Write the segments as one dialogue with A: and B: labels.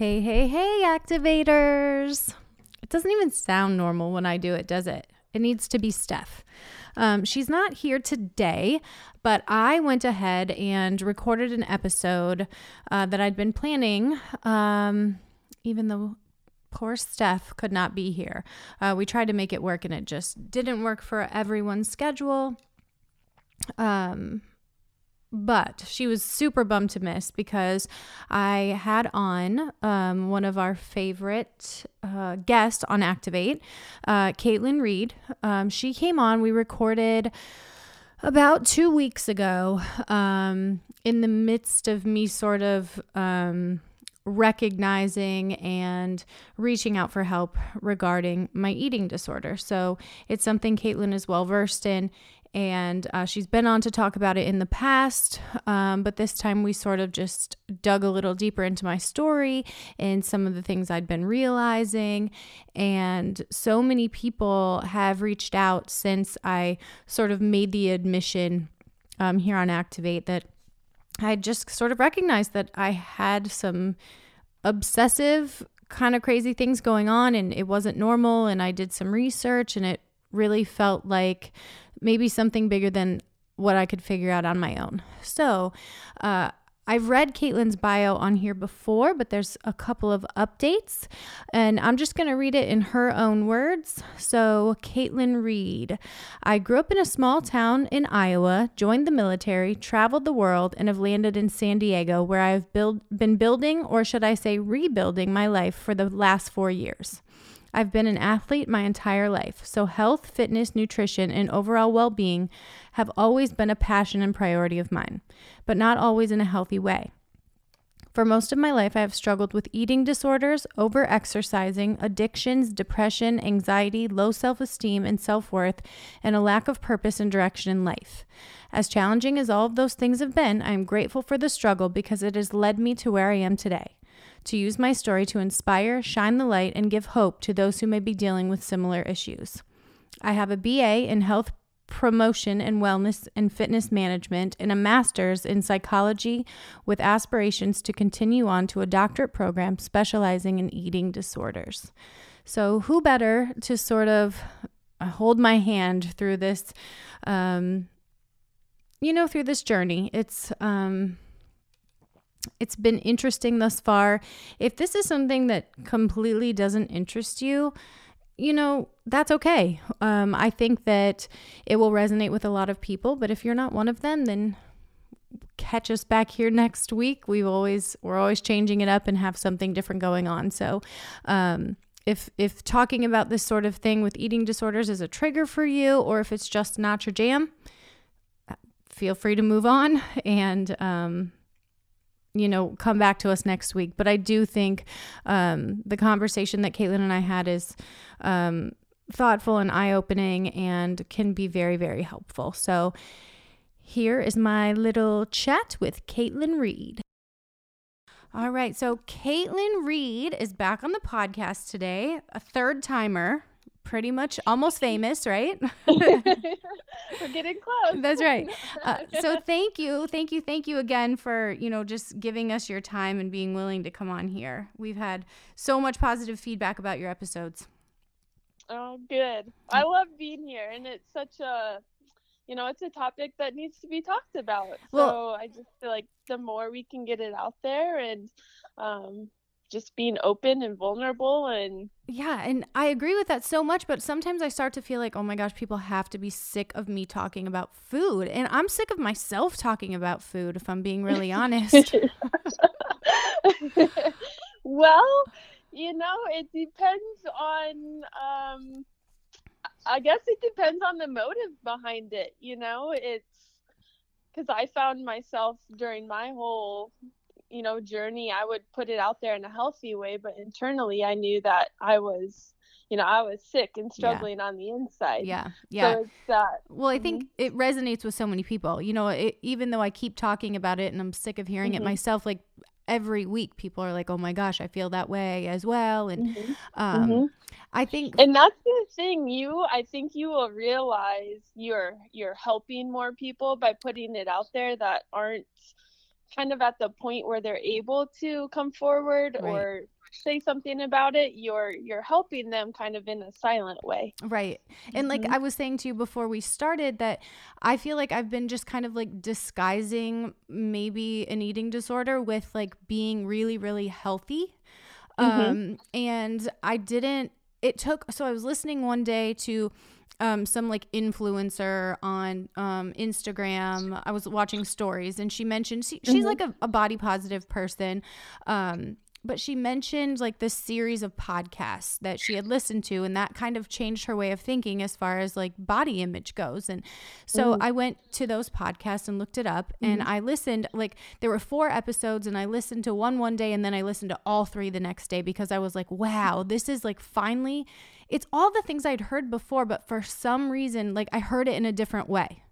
A: Hey, hey, hey, activators. It doesn't even sound normal when I do it, does it? It needs to be Steph. Um, she's not here today, but I went ahead and recorded an episode uh, that I'd been planning, um, even though poor Steph could not be here. Uh, we tried to make it work and it just didn't work for everyone's schedule. Um, but she was super bummed to miss because I had on um, one of our favorite uh, guests on Activate, uh, Caitlin Reed. Um, she came on, we recorded about two weeks ago um, in the midst of me sort of um, recognizing and reaching out for help regarding my eating disorder. So it's something Caitlin is well versed in. And uh, she's been on to talk about it in the past, um, but this time we sort of just dug a little deeper into my story and some of the things I'd been realizing. And so many people have reached out since I sort of made the admission um, here on Activate that I just sort of recognized that I had some obsessive kind of crazy things going on and it wasn't normal. And I did some research and it really felt like maybe something bigger than what I could figure out on my own. So, uh, I've read Caitlin's bio on here before, but there's a couple of updates, and I'm just going to read it in her own words. So, Caitlin Reed I grew up in a small town in Iowa, joined the military, traveled the world, and have landed in San Diego, where I have build, been building, or should I say, rebuilding my life for the last four years. I've been an athlete my entire life, so health, fitness, nutrition, and overall well being have always been a passion and priority of mine, but not always in a healthy way. For most of my life, I have struggled with eating disorders, over exercising, addictions, depression, anxiety, low self esteem and self worth, and a lack of purpose and direction in life. As challenging as all of those things have been, I am grateful for the struggle because it has led me to where I am today to use my story to inspire, shine the light, and give hope to those who may be dealing with similar issues. I have a BA in health promotion and wellness and fitness management and a master's in psychology with aspirations to continue on to a doctorate program specializing in eating disorders. So, who better to sort of hold my hand through this, um, you know, through this journey? It's, um, it's been interesting thus far. If this is something that completely doesn't interest you, you know, that's okay. Um, I think that it will resonate with a lot of people, but if you're not one of them, then catch us back here next week. We've always we're always changing it up and have something different going on. So, um, if if talking about this sort of thing with eating disorders is a trigger for you, or if it's just not your jam, feel free to move on and um, you know, come back to us next week. But I do think um, the conversation that Caitlin and I had is um, thoughtful and eye opening and can be very, very helpful. So here is my little chat with Caitlin Reed. All right, so Caitlin Reed is back on the podcast today, a third timer pretty much almost famous, right?
B: We're getting close.
A: That's right. Uh, so thank you, thank you, thank you again for you know just giving us your time and being willing to come on here. We've had so much positive feedback about your episodes.
B: Oh, good. I love being here, and it's such a you know it's a topic that needs to be talked about.
A: Well-
B: so I just feel like the more we can get it out there and um, just being open and vulnerable and
A: Yeah, and I agree with that so much, but sometimes I start to feel like, oh my gosh, people have to be sick of me talking about food. And I'm sick of myself talking about food, if I'm being really honest.
B: well, you know, it depends on um I guess it depends on the motive behind it. You know, it's because I found myself during my whole, you know, journey. I would put it out there in a healthy way, but internally, I knew that I was, you know, I was sick and struggling on the inside.
A: Yeah. Yeah.
B: So that.
A: Well, I think it resonates with so many people. You know, it, even though I keep talking about it and I'm sick of hearing it
B: Mhm.
A: myself, like every week people are like, "Oh my gosh, I feel that way as well." And
B: Mhm.
A: um,
B: Mhm.
A: I think
B: and that's the thing you i think you will realize you're you're helping more people by putting it out there that aren't kind of at the point where they're able to come forward
A: Right.
B: or say something about it you're you're helping them kind of in a silent way
A: Right. And like
B: Mhm.
A: I was saying to you before we started that I feel like I've been just kind of like disguising maybe an eating disorder with like being really really healthy.
B: Mhm.
A: Um and I didn't it took so I was listening one day to um, some like influencer on um, Instagram. I was watching stories and she mentioned she, she's
B: Mhm.
A: like a, a body positive person. Um, but she mentioned like this series of podcasts that she had listened to and that kind of changed her way of thinking as far as like body image goes and so
B: Mhm.
A: i went to those podcasts and looked it up and i listened like there were four episodes and i listened to one one day and then i listened to all three the next day because i was like wow this is like finally it's all the things i'd heard before but for some reason like i heard it in a different way.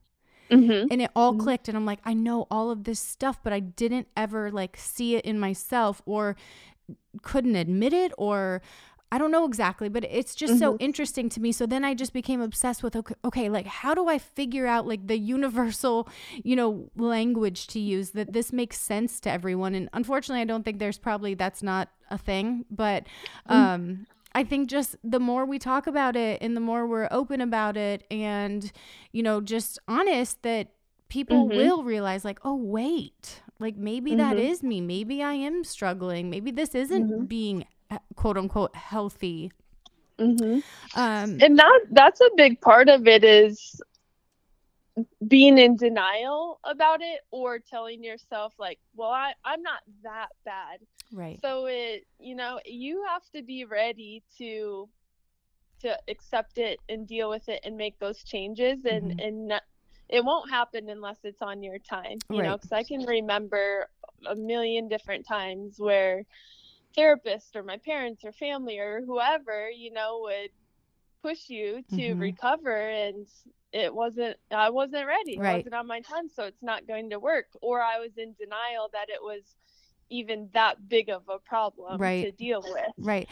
B: Mm-hmm.
A: and it all clicked and i'm like i know all of this stuff but i didn't ever like see it in myself or couldn't admit it or i don't know exactly but it's just so interesting to me. So then i just became obsessed with okay, okay like how do i figure out like the universal you know language to use that this makes sense to everyone? And unfortunately i don't think there's probably that's not a thing but um I think just the more we talk about it and the more we're open about it and, you know, just honest that people
B: Mhm.
A: will realize, like, oh, wait, like maybe that
B: Mhm.
A: is me. Maybe I am struggling. Maybe this isn't
B: Mhm.
A: being uh, quote unquote healthy.
B: Mm-hmm.
A: Um,
B: and that that's a big part of it is being in denial about it or telling yourself like well I, i'm not that bad
A: right.
B: so it you know you have to be ready to to accept it and deal with it and make those changes and
A: Mhm.
B: and not, it won't happen unless it's on your time you know because i can remember a million different times where therapists or my parents or family or whoever you know would push you to
A: Mhm.
B: recover and it wasn't i wasn't ready it
A: Right.
B: wasn't on my time so it's not going to work or i was in denial that it was even that big of a problem
A: Right.
B: to deal with
A: Right.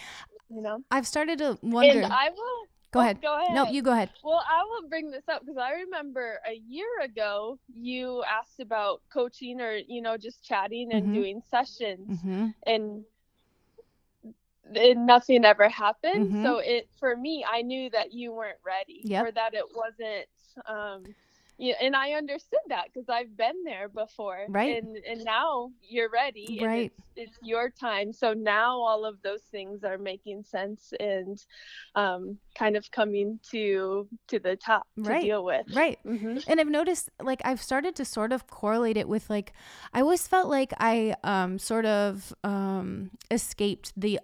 B: you know
A: I've started to wonder.
B: and i will
A: go
B: oh,
A: ahead.
B: go ahead
A: No, you go ahead.
B: well i will bring this up because i remember a year ago you asked about coaching or you know just chatting and
A: Mhm.
B: doing sessions
A: hmm
B: and and nothing ever happened.
A: Mhm.
B: So it for me, I knew that you weren't ready
A: Yep.
B: or that it wasn't. Um, yeah, and I understood that because I've been there before.
A: Right.
B: And and now you're ready. and
A: Right.
B: it's, it's your time. So now all of those things are making sense and um, kind of coming to to the top to
A: Right.
B: deal with.
A: Right.
B: hmm
A: and i've noticed like i've started to sort of correlate it with like i always felt like i um sort of um escaped the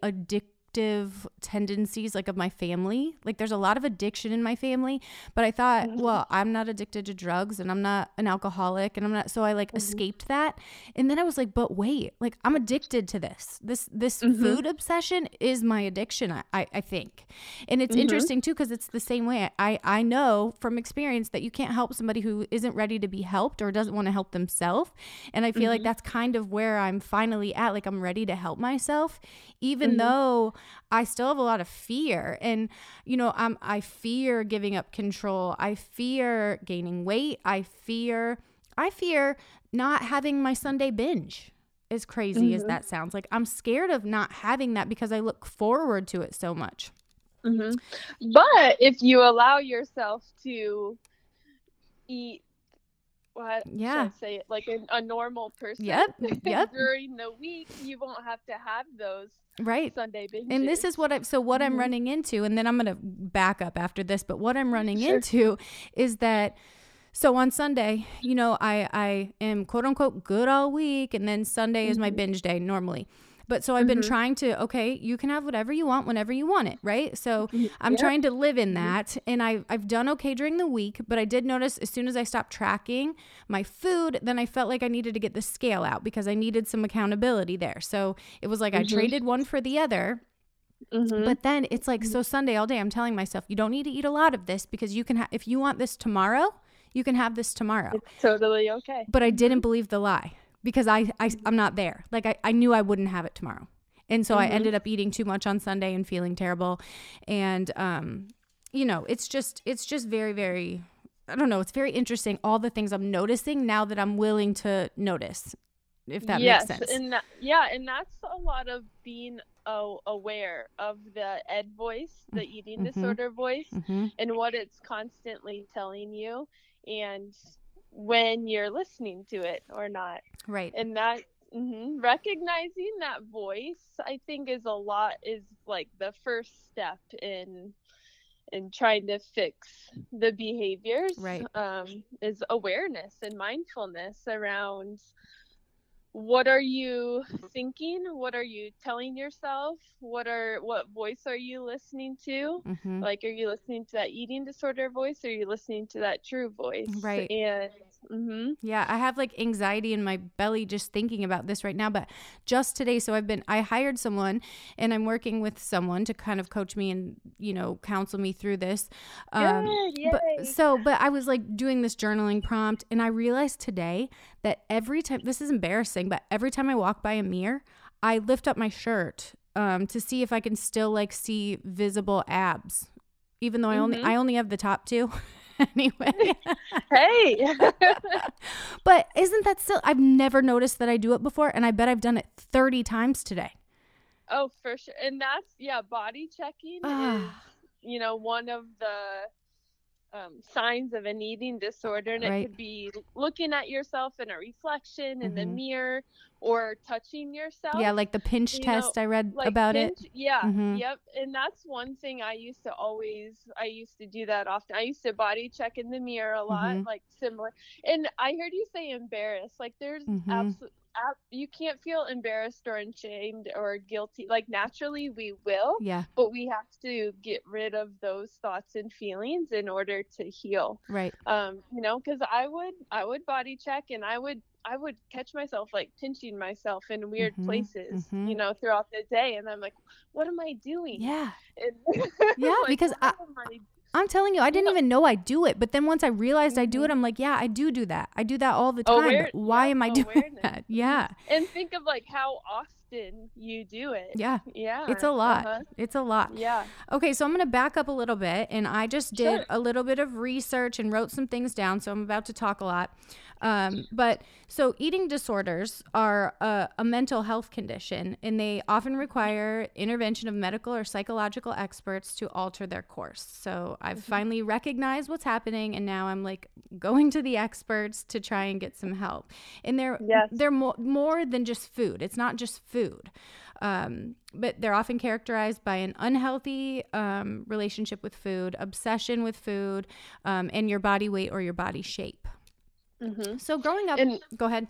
A: addictive tendencies like of my family like there's a lot of addiction in my family but i thought
B: Mhm.
A: well i'm not addicted to drugs and i'm not an alcoholic and i'm not so i like escaped that and then i was like but wait like i'm addicted to this this this
B: Mhm.
A: food obsession is my addiction i i, I think and it's
B: Mhm.
A: interesting too because it's the same way i i know from experience that you can't help somebody who isn't ready to be helped or doesn't want to help themselves and i feel like that's kind of where i'm finally at like i'm ready to help myself even
B: Mhm.
A: though i still have a lot of fear. And you know i'm i fear giving up control. I fear gaining weight. I fear i fear not having my sunday binge as crazy as
B: Mhm.
A: that sounds. Like i'm scared of not having that because i look forward to it so much.
B: Hmm But if you allow yourself to eat, what should
A: Yeah.
B: Say it like a, a normal person?
A: Yep, yep.
B: during the week, you won't have to have those
A: right
B: Sunday binges.
A: and this is what I'm. so what I'm
B: Mhm.
A: running into and then I'm going to back up after this but what I'm running
B: Sure.
A: into is that so on Sunday, you know, I I am quote unquote good all week and then Sunday is my
B: Mhm.
A: binge day normally. But so I've been
B: Mhm.
A: trying to, okay, you can have whatever you want whenever you want it, right? So I'm
B: Yep.
A: trying to live in that. And I, I've done okay during the week, but I did notice as soon as I stopped tracking my food, then I felt like I needed to get the scale out because I needed some accountability there. So it was like I
B: Mhm.
A: traded one for the other.
B: Mhm.
A: But then it's like, so Sunday all day, I'm telling myself, you don't need to eat a lot of this because you can, ha- if you want this tomorrow, you can have this tomorrow.
B: it's totally okay.
A: But I didn't believe the lie because I, I I'm not there. Like I, I knew I wouldn't have it tomorrow. And so I
B: Mhm.
A: ended up eating too much on Sunday and feeling terrible. And um, you know, it's just it's just very, very I don't know, it's very interesting all the things I'm noticing now that I'm willing to notice. If that
B: yes,
A: makes sense.
B: and that, yeah, and that's a lot of being uh, aware of the ed voice, the eating
A: Mhm.
B: disorder voice,
A: hmm
B: and what it's constantly telling you, and when you're listening to it or not.
A: Right.
B: and that mhm, recognizing that voice i think is a lot is like the first step in in trying to fix the behaviors
A: Right.
B: um, is awareness and mindfulness around what are you thinking? What are you telling yourself? What are what voice are you listening to?
A: Hmm
B: like are you listening to that eating disorder voice? Or are you listening to that true voice?
A: Right.
B: and hmm
A: Yeah, I have like anxiety in my belly just thinking about this right now. But just today, so I've been, I hired someone and I'm working with someone to kind of coach me and, you know, counsel me through this. Um,
B: Good,
A: but so, but I was like doing this journaling prompt and I realized today that every time, this is embarrassing, but every time I walk by a mirror, I lift up my shirt um, to see if I can still like see visible abs, even though I only,
B: Mhm.
A: I only have the top two. anyway.
B: hey
A: But isn't that still? I've never noticed that I do it before, and I bet I've done it 30 times today.
B: Oh, for sure. And that's yeah, body checking is you know one of the um, signs of an eating disorder, and it could be looking at yourself in a reflection in the
A: Mhm.
B: mirror or touching yourself.
A: Yeah, like the pinch
B: you know,
A: test I read
B: like
A: about it.
B: pinch- Yeah,
A: Mhm.
B: yep. And that's one thing I used to always I used to do that often. I used to body check in the mirror a lot,
A: Mhm.
B: like similar. And I heard you say embarrassed. Like there's
A: Mhm.
B: You can't feel embarrassed or ashamed or guilty. Like naturally we will,
A: Yeah,
B: but we have to get rid of those thoughts and feelings in order to heal
A: right.
B: um you know because i would i would body check and i would i would catch myself like pinching myself in weird
A: Mhm,
B: places
A: mhm.
B: you know throughout the day and i'm like what am i doing
A: Yeah.
B: And-
A: Yeah,
B: like,
A: because I- I'm telling you, I didn't even know I do it. But then once I realized I do it,
B: Mhm.
A: I'm like, yeah, I do do that. I do that all the time.
B: Aware-
A: why
B: yeah,
A: am I doing
B: awareness.
A: that? Yeah.
B: and think of like how often you do it
A: Yeah.
B: yeah
A: It's a lot.
B: uh-huh,
A: It's a lot.
B: yeah
A: Okay, so I'm going to back up a little bit. And I just did
B: Sure.
A: a little bit of research and wrote some things down. So I'm about to talk a lot. Um, but so eating disorders are a, a mental health condition, and they often require intervention of medical or psychological experts to alter their course. So I've
B: Mm-hmm.
A: finally recognized what's happening, and now I'm like going to the experts to try and get some help. And they're
B: Yes.
A: they're more more than just food. It's not just food. Um, but they're often characterized by an unhealthy um, relationship with food, obsession with food, um, and your body weight or your body shape.
B: hmm
A: So growing up,
B: And-
A: go ahead.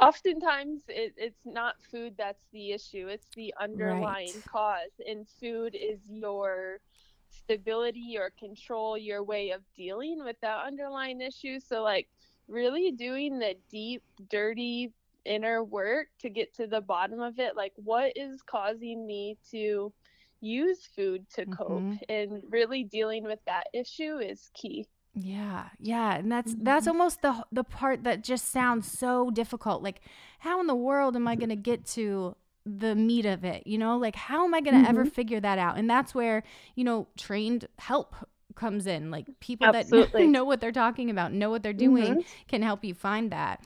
B: oftentimes it, it's not food that's the issue it's the underlying
A: Right.
B: cause and food is your stability or control your way of dealing with that underlying issue so like really doing the deep dirty inner work to get to the bottom of it like what is causing me to use food to mm-hmm. cope
A: Mhm.
B: and really dealing with that issue is key
A: Yeah, yeah, and that's that's mm-hmm. almost the the part that just sounds so difficult. Like, how in the world am I going to get to the meat of it? You know, like how am I going to ever mm-hmm. figure that out? And that's where you know trained help comes in. Like people
B: Absolutely.
A: that know what they're talking about, know what they're doing, can help you find that.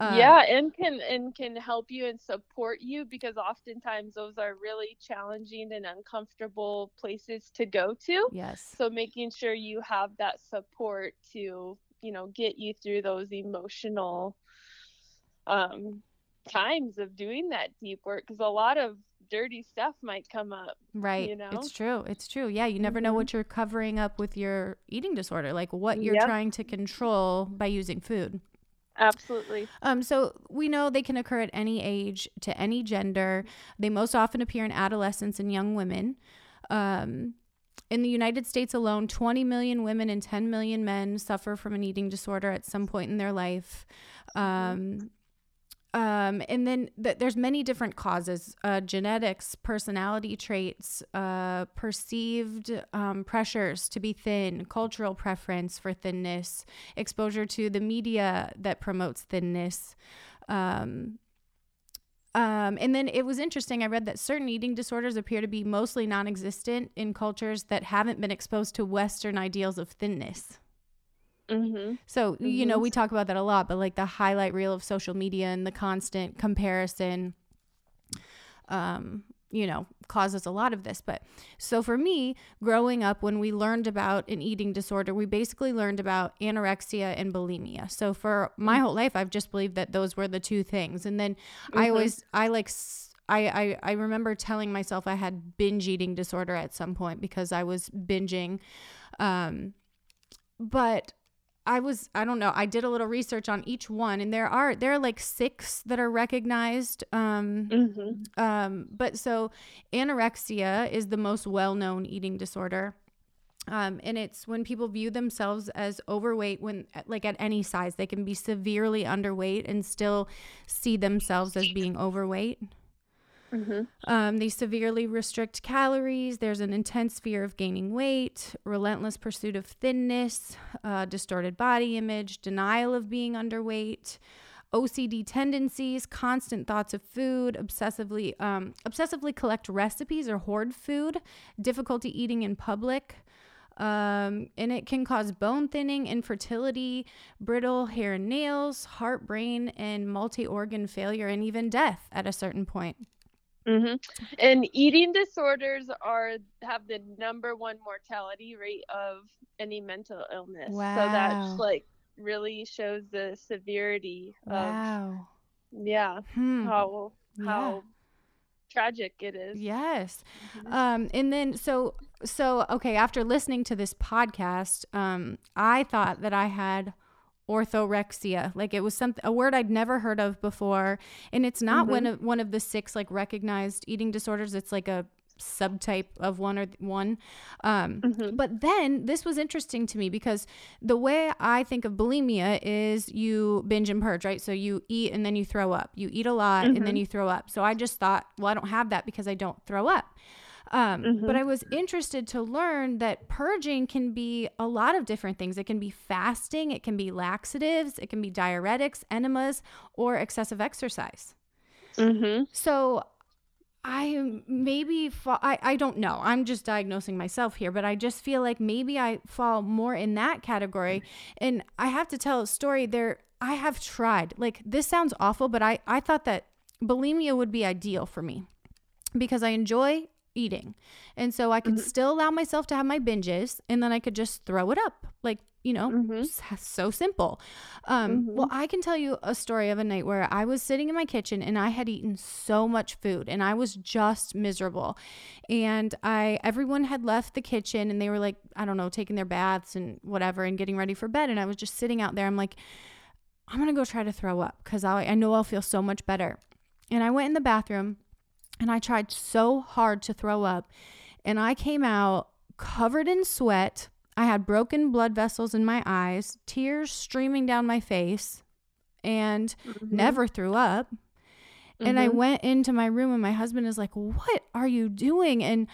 A: Uh,
B: yeah and can and can help you and support you because oftentimes those are really challenging and uncomfortable places to go to
A: Yes.
B: so making sure you have that support to you know get you through those emotional um times of doing that deep work because a lot of dirty stuff might come up
A: Right.
B: you know?
A: It's true. It's true. Yeah. You never know
B: Mhm.
A: what you're covering up with your eating disorder, like what you're
B: Yep.
A: trying to control by using food.
B: Absolutely.
A: Um, so we know they can occur at any age to any gender. They most often appear in adolescents and young women. Um, in the United States alone, 20 million women and 10 million men suffer from an eating disorder at some point in their life. Um, um, and then th- there's many different causes uh, genetics personality traits uh, perceived um, pressures to be thin cultural preference for thinness exposure to the media that promotes thinness um, um, and then it was interesting. I read that certain eating disorders appear to be mostly non existent in cultures that haven't been exposed to Western ideals of thinness.
B: Mm-hmm.
A: So, you know,
B: Mhm.
A: we talk about that a lot, but like the highlight reel of social media and the constant comparison, um, you know, causes a lot of this. But so for me, growing up, when we learned about an eating disorder, we basically learned about anorexia and bulimia. So for my whole life, I've just believed that those were the two things. And then I
B: Mhm.
A: always, I like, I I remember telling myself I had binge eating disorder at some point because I was binging. Um, but I was I don't know I did a little research on each one and there are there are like six that are recognized um
B: Mm-hmm.
A: um but so anorexia is the most well-known eating disorder um, and it's when people view themselves as overweight when like at any size they can be severely underweight and still see themselves as being overweight
B: Mm-hmm.
A: um, they severely restrict calories. There's an intense fear of gaining weight, relentless pursuit of thinness, uh, distorted body image, denial of being underweight, OCD tendencies, constant thoughts of food, obsessively um, obsessively collect recipes or hoard food, difficulty eating in public. Um, and it can cause bone thinning, infertility, brittle hair and nails, heart, brain, and multi organ failure, and even death at a certain point.
B: Mm-hmm. And eating disorders are have the number one mortality rate of any mental illness. Wow. So
A: Wow.
B: that's like really shows the severity
A: Wow.
B: of yeah
A: Hmm.
B: how
A: Yeah.
B: how tragic it is.
A: Yes.
B: Mhm.
A: Um, and then so so okay, after listening to this podcast, um, I thought that I had orthorexia. Like it was something a word I'd never heard of before. And it's not one of one of the six like recognized eating disorders. It's like a subtype of one or one. Um,
B: Mhm.
A: but then this was interesting to me because the way I think of bulimia is you binge and purge, right? So you eat and then you throw up. You eat a lot and then
B: Mhm.
A: you throw up. So I just thought, well, I don't have that because I don't throw up. Um, But
B: Mhm.
A: I was interested to learn that purging can be a lot of different things. It can be fasting, it can be laxatives, it can be diuretics, enemas, or excessive exercise.
B: Mhm.
A: So I maybe fall, I, I don't know. I'm just diagnosing myself here, but I just feel like maybe I fall more in that category. And I have to tell a story there. I have tried, like, this sounds awful, but I, I thought that bulimia would be ideal for me because I enjoy eating. And so I could
B: Mhm.
A: still allow myself to have my binges and then I could just throw it up. Like, you know,
B: Mhm.
A: so simple. Um,
B: Mhm.
A: Well, I can tell you a story of a night where I was sitting in my kitchen and I had eaten so much food and I was just miserable. And I, everyone had left the kitchen and they were like, I don't know, taking their baths and whatever and getting ready for bed. And I was just sitting out there. I'm like, I'm going to go try to throw up because I, I know I'll feel so much better. And I went in the bathroom and I tried so hard to throw up. And I came out covered in sweat. I had broken blood vessels in my eyes, tears streaming down my face, and
B: Mhm.
A: never threw up. And I
B: Mhm.
A: went into my room, and my husband is like, What are you doing? And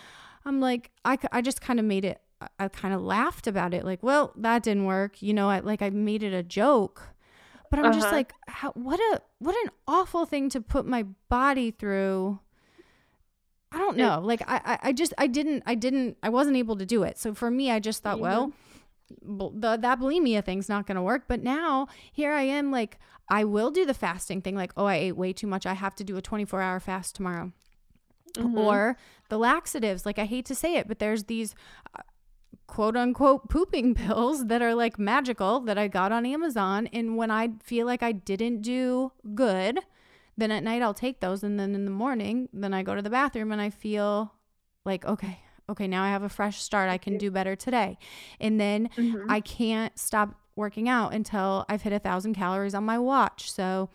A: I'm like, I, I just kind of made it, I- kind of laughed about it. Like, well, that didn't work. You know, I like, I made it a joke. But I'm just
B: Uh-huh.
A: like, how, what a, what an awful thing to put my body through. I don't know. Like, I, I, I just, I didn't, I didn't, I wasn't able to do it. So for me, I just thought,
B: Yeah.
A: well, the, that bulimia thing's not going to work. But now here I am, like, I will do the fasting thing. Like, oh, I ate way too much. I have to do a 24 hour fast tomorrow.
B: Mhm.
A: Or the laxatives. Like, I hate to say it, but there's these uh, quote unquote pooping pills that are like magical that I got on Amazon. And when I feel like I didn't do good, then at night I'll take those. And then in the morning, then I go to the bathroom and I feel like, okay, okay, now I have a fresh start. I can do better today. And then
B: Mhm.
A: I can't stop working out until I've hit a thousand calories on my watch. So,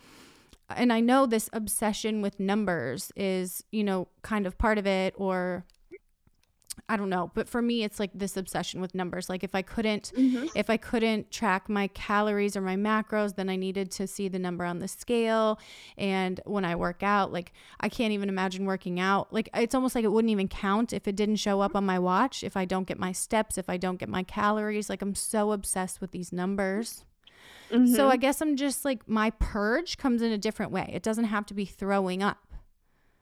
A: and I know this obsession with numbers is, you know, kind of part of it, or I don't know, but for me it's like this obsession with numbers. Like if I couldn't
B: Mhm.
A: if I couldn't track my calories or my macros, then I needed to see the number on the scale. And when I work out, like I can't even imagine working out. Like it's almost like it wouldn't even count if it didn't show up on my watch, if I don't get my steps, if I don't get my calories. Like I'm so obsessed with these numbers. So
B: Mhm.
A: I guess I'm just like my purge comes in a different way. It doesn't have to be throwing up.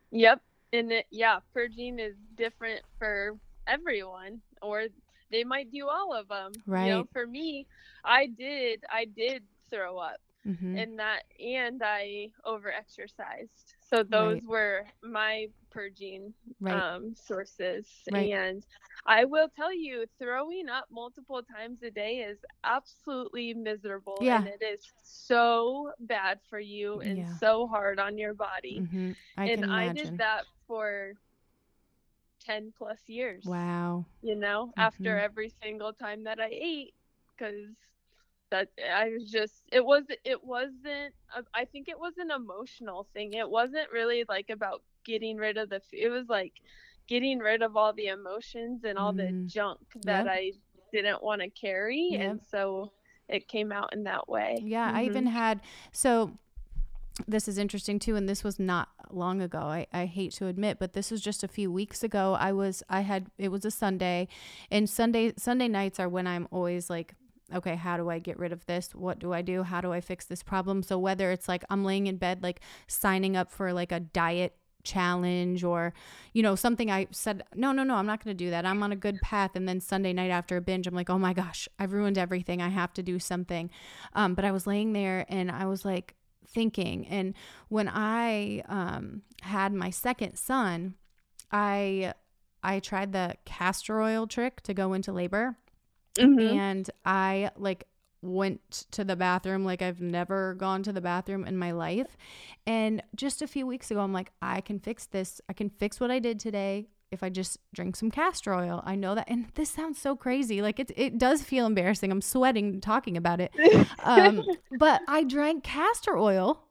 B: Yep. And it, yeah, purging is different for everyone, or they might do all of them. right You know, for me, I did, I did throw up,
A: hmm
B: and that, and I over exercised. So those
A: Right.
B: were my purging
A: Right.
B: um, sources.
A: Right.
B: And I will tell you, throwing up multiple times a day is absolutely miserable,
A: Yeah.
B: and it is so bad for you and
A: Yeah.
B: so hard on your body
A: hmm I
B: and I did that for 10 plus years.
A: Wow.
B: You know, after
A: Mhm.
B: every single time that I ate cuz that I was just it was it wasn't I think it was an emotional thing. It wasn't really like about getting rid of the it was like getting rid of all the emotions and all the
A: Mm.
B: junk that
A: Yep.
B: I didn't want to carry
A: Yep.
B: and so it came out in that way.
A: Yeah, I
B: Mhm.
A: even had so this is interesting too, and this was not long ago. I, I hate to admit, but this was just a few weeks ago. I was I had it was a Sunday, and Sunday Sunday nights are when I'm always like, okay, how do I get rid of this? What do I do? How do I fix this problem? So whether it's like I'm laying in bed like signing up for like a diet challenge or you know something i said no no no i'm not going to do that i'm on a good path and then sunday night after a binge i'm like oh my gosh i've ruined everything i have to do something um, but i was laying there and i was like thinking and when i um, had my second son i i tried the castor oil trick to go into labor
B: Mhm.
A: and I like went to the bathroom like I've never gone to the bathroom in my life. And just a few weeks ago, I'm like, I can fix this. I can fix what I did today if I just drink some castor oil. I know that. And this sounds so crazy. Like it, it does feel embarrassing. I'm sweating talking about it. Um, but I drank castor oil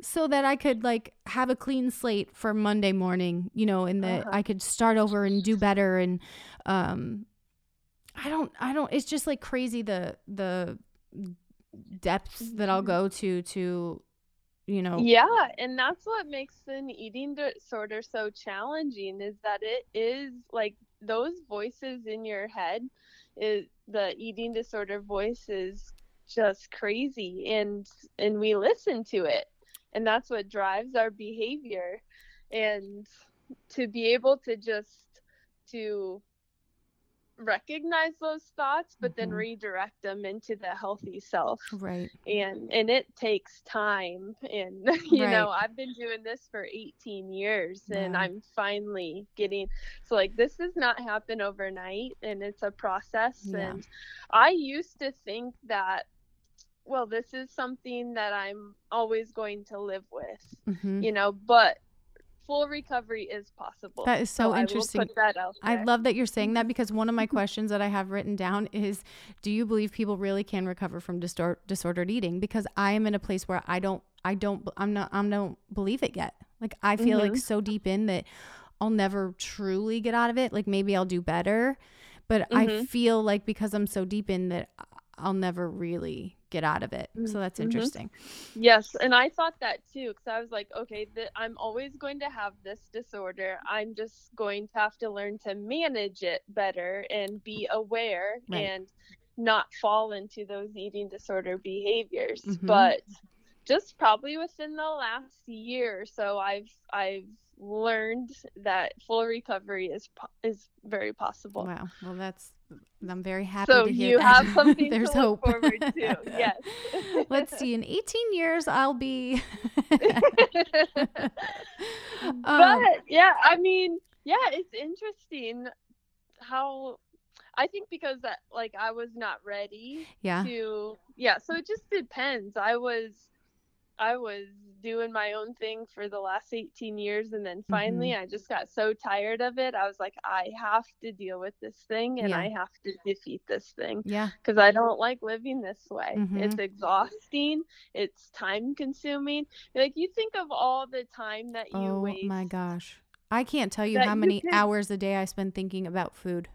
A: so that I could like have a clean slate for Monday morning, you know, and that
B: Uh-huh.
A: I could start over and do better and um I don't I don't it's just like crazy the the depths that I'll go to to you know.
B: Yeah, and that's what makes an eating disorder so challenging is that it is like those voices in your head is the eating disorder voice is just crazy and and we listen to it and that's what drives our behavior and to be able to just to recognize those thoughts but then
A: Mhm.
B: redirect them into the healthy self
A: right
B: and and it takes time and you know i've been doing this for 18 years and i'm finally getting so like this does not happen overnight and it's a process
A: Yeah.
B: and i used to think that well this is something that i'm always going to live with
A: Mhm.
B: you know but full recovery is possible
A: That is so
B: I will
A: interesting.
B: put that out
A: I love that you're saying that because one of my questions that I have written down is do you believe people really can recover from distor- disordered eating because I am in a place where I don't I don't I'm not I don't believe it yet. Like I feel like
B: Mhm.
A: so deep in that I'll never truly get out of it. Like maybe I'll do better, but I
B: Mhm.
A: feel like because I'm so deep in that I'll never really get out of it. So that's
B: Mhm.
A: interesting.
B: Yes, and I thought that too because I was like, okay, th- I'm always going to have this disorder. I'm just going to have to learn to manage it better and be aware
A: Right.
B: and not fall into those eating disorder behaviors.
A: Mhm.
B: But just probably within the last year or so, I've I've learned that full recovery is po- is very possible.
A: Wow. Well, that's I'm very happy
B: So
A: to hear
B: you
A: that.
B: have something
A: There's
B: to look
A: hope.
B: forward to. Yes.
A: Let's see. In 18 years, I'll be. Um,
B: but yeah, I mean, yeah, it's interesting how I think because that like I was not ready
A: yeah.
B: to yeah, so it just depends. I was I was doing my own thing for the last 18 years and then finally
A: Mm-hmm.
B: I just got so tired of it. I was like I have to deal with this thing and
A: Yeah.
B: I have to defeat this thing
A: Yeah.
B: because I don't like living this way.
A: Mhm.
B: It's exhausting, it's time consuming. Like you think of all the time that you
A: Oh
B: waste
A: my gosh. I can't tell you how
B: you
A: many
B: could-
A: hours a day I spend thinking about food.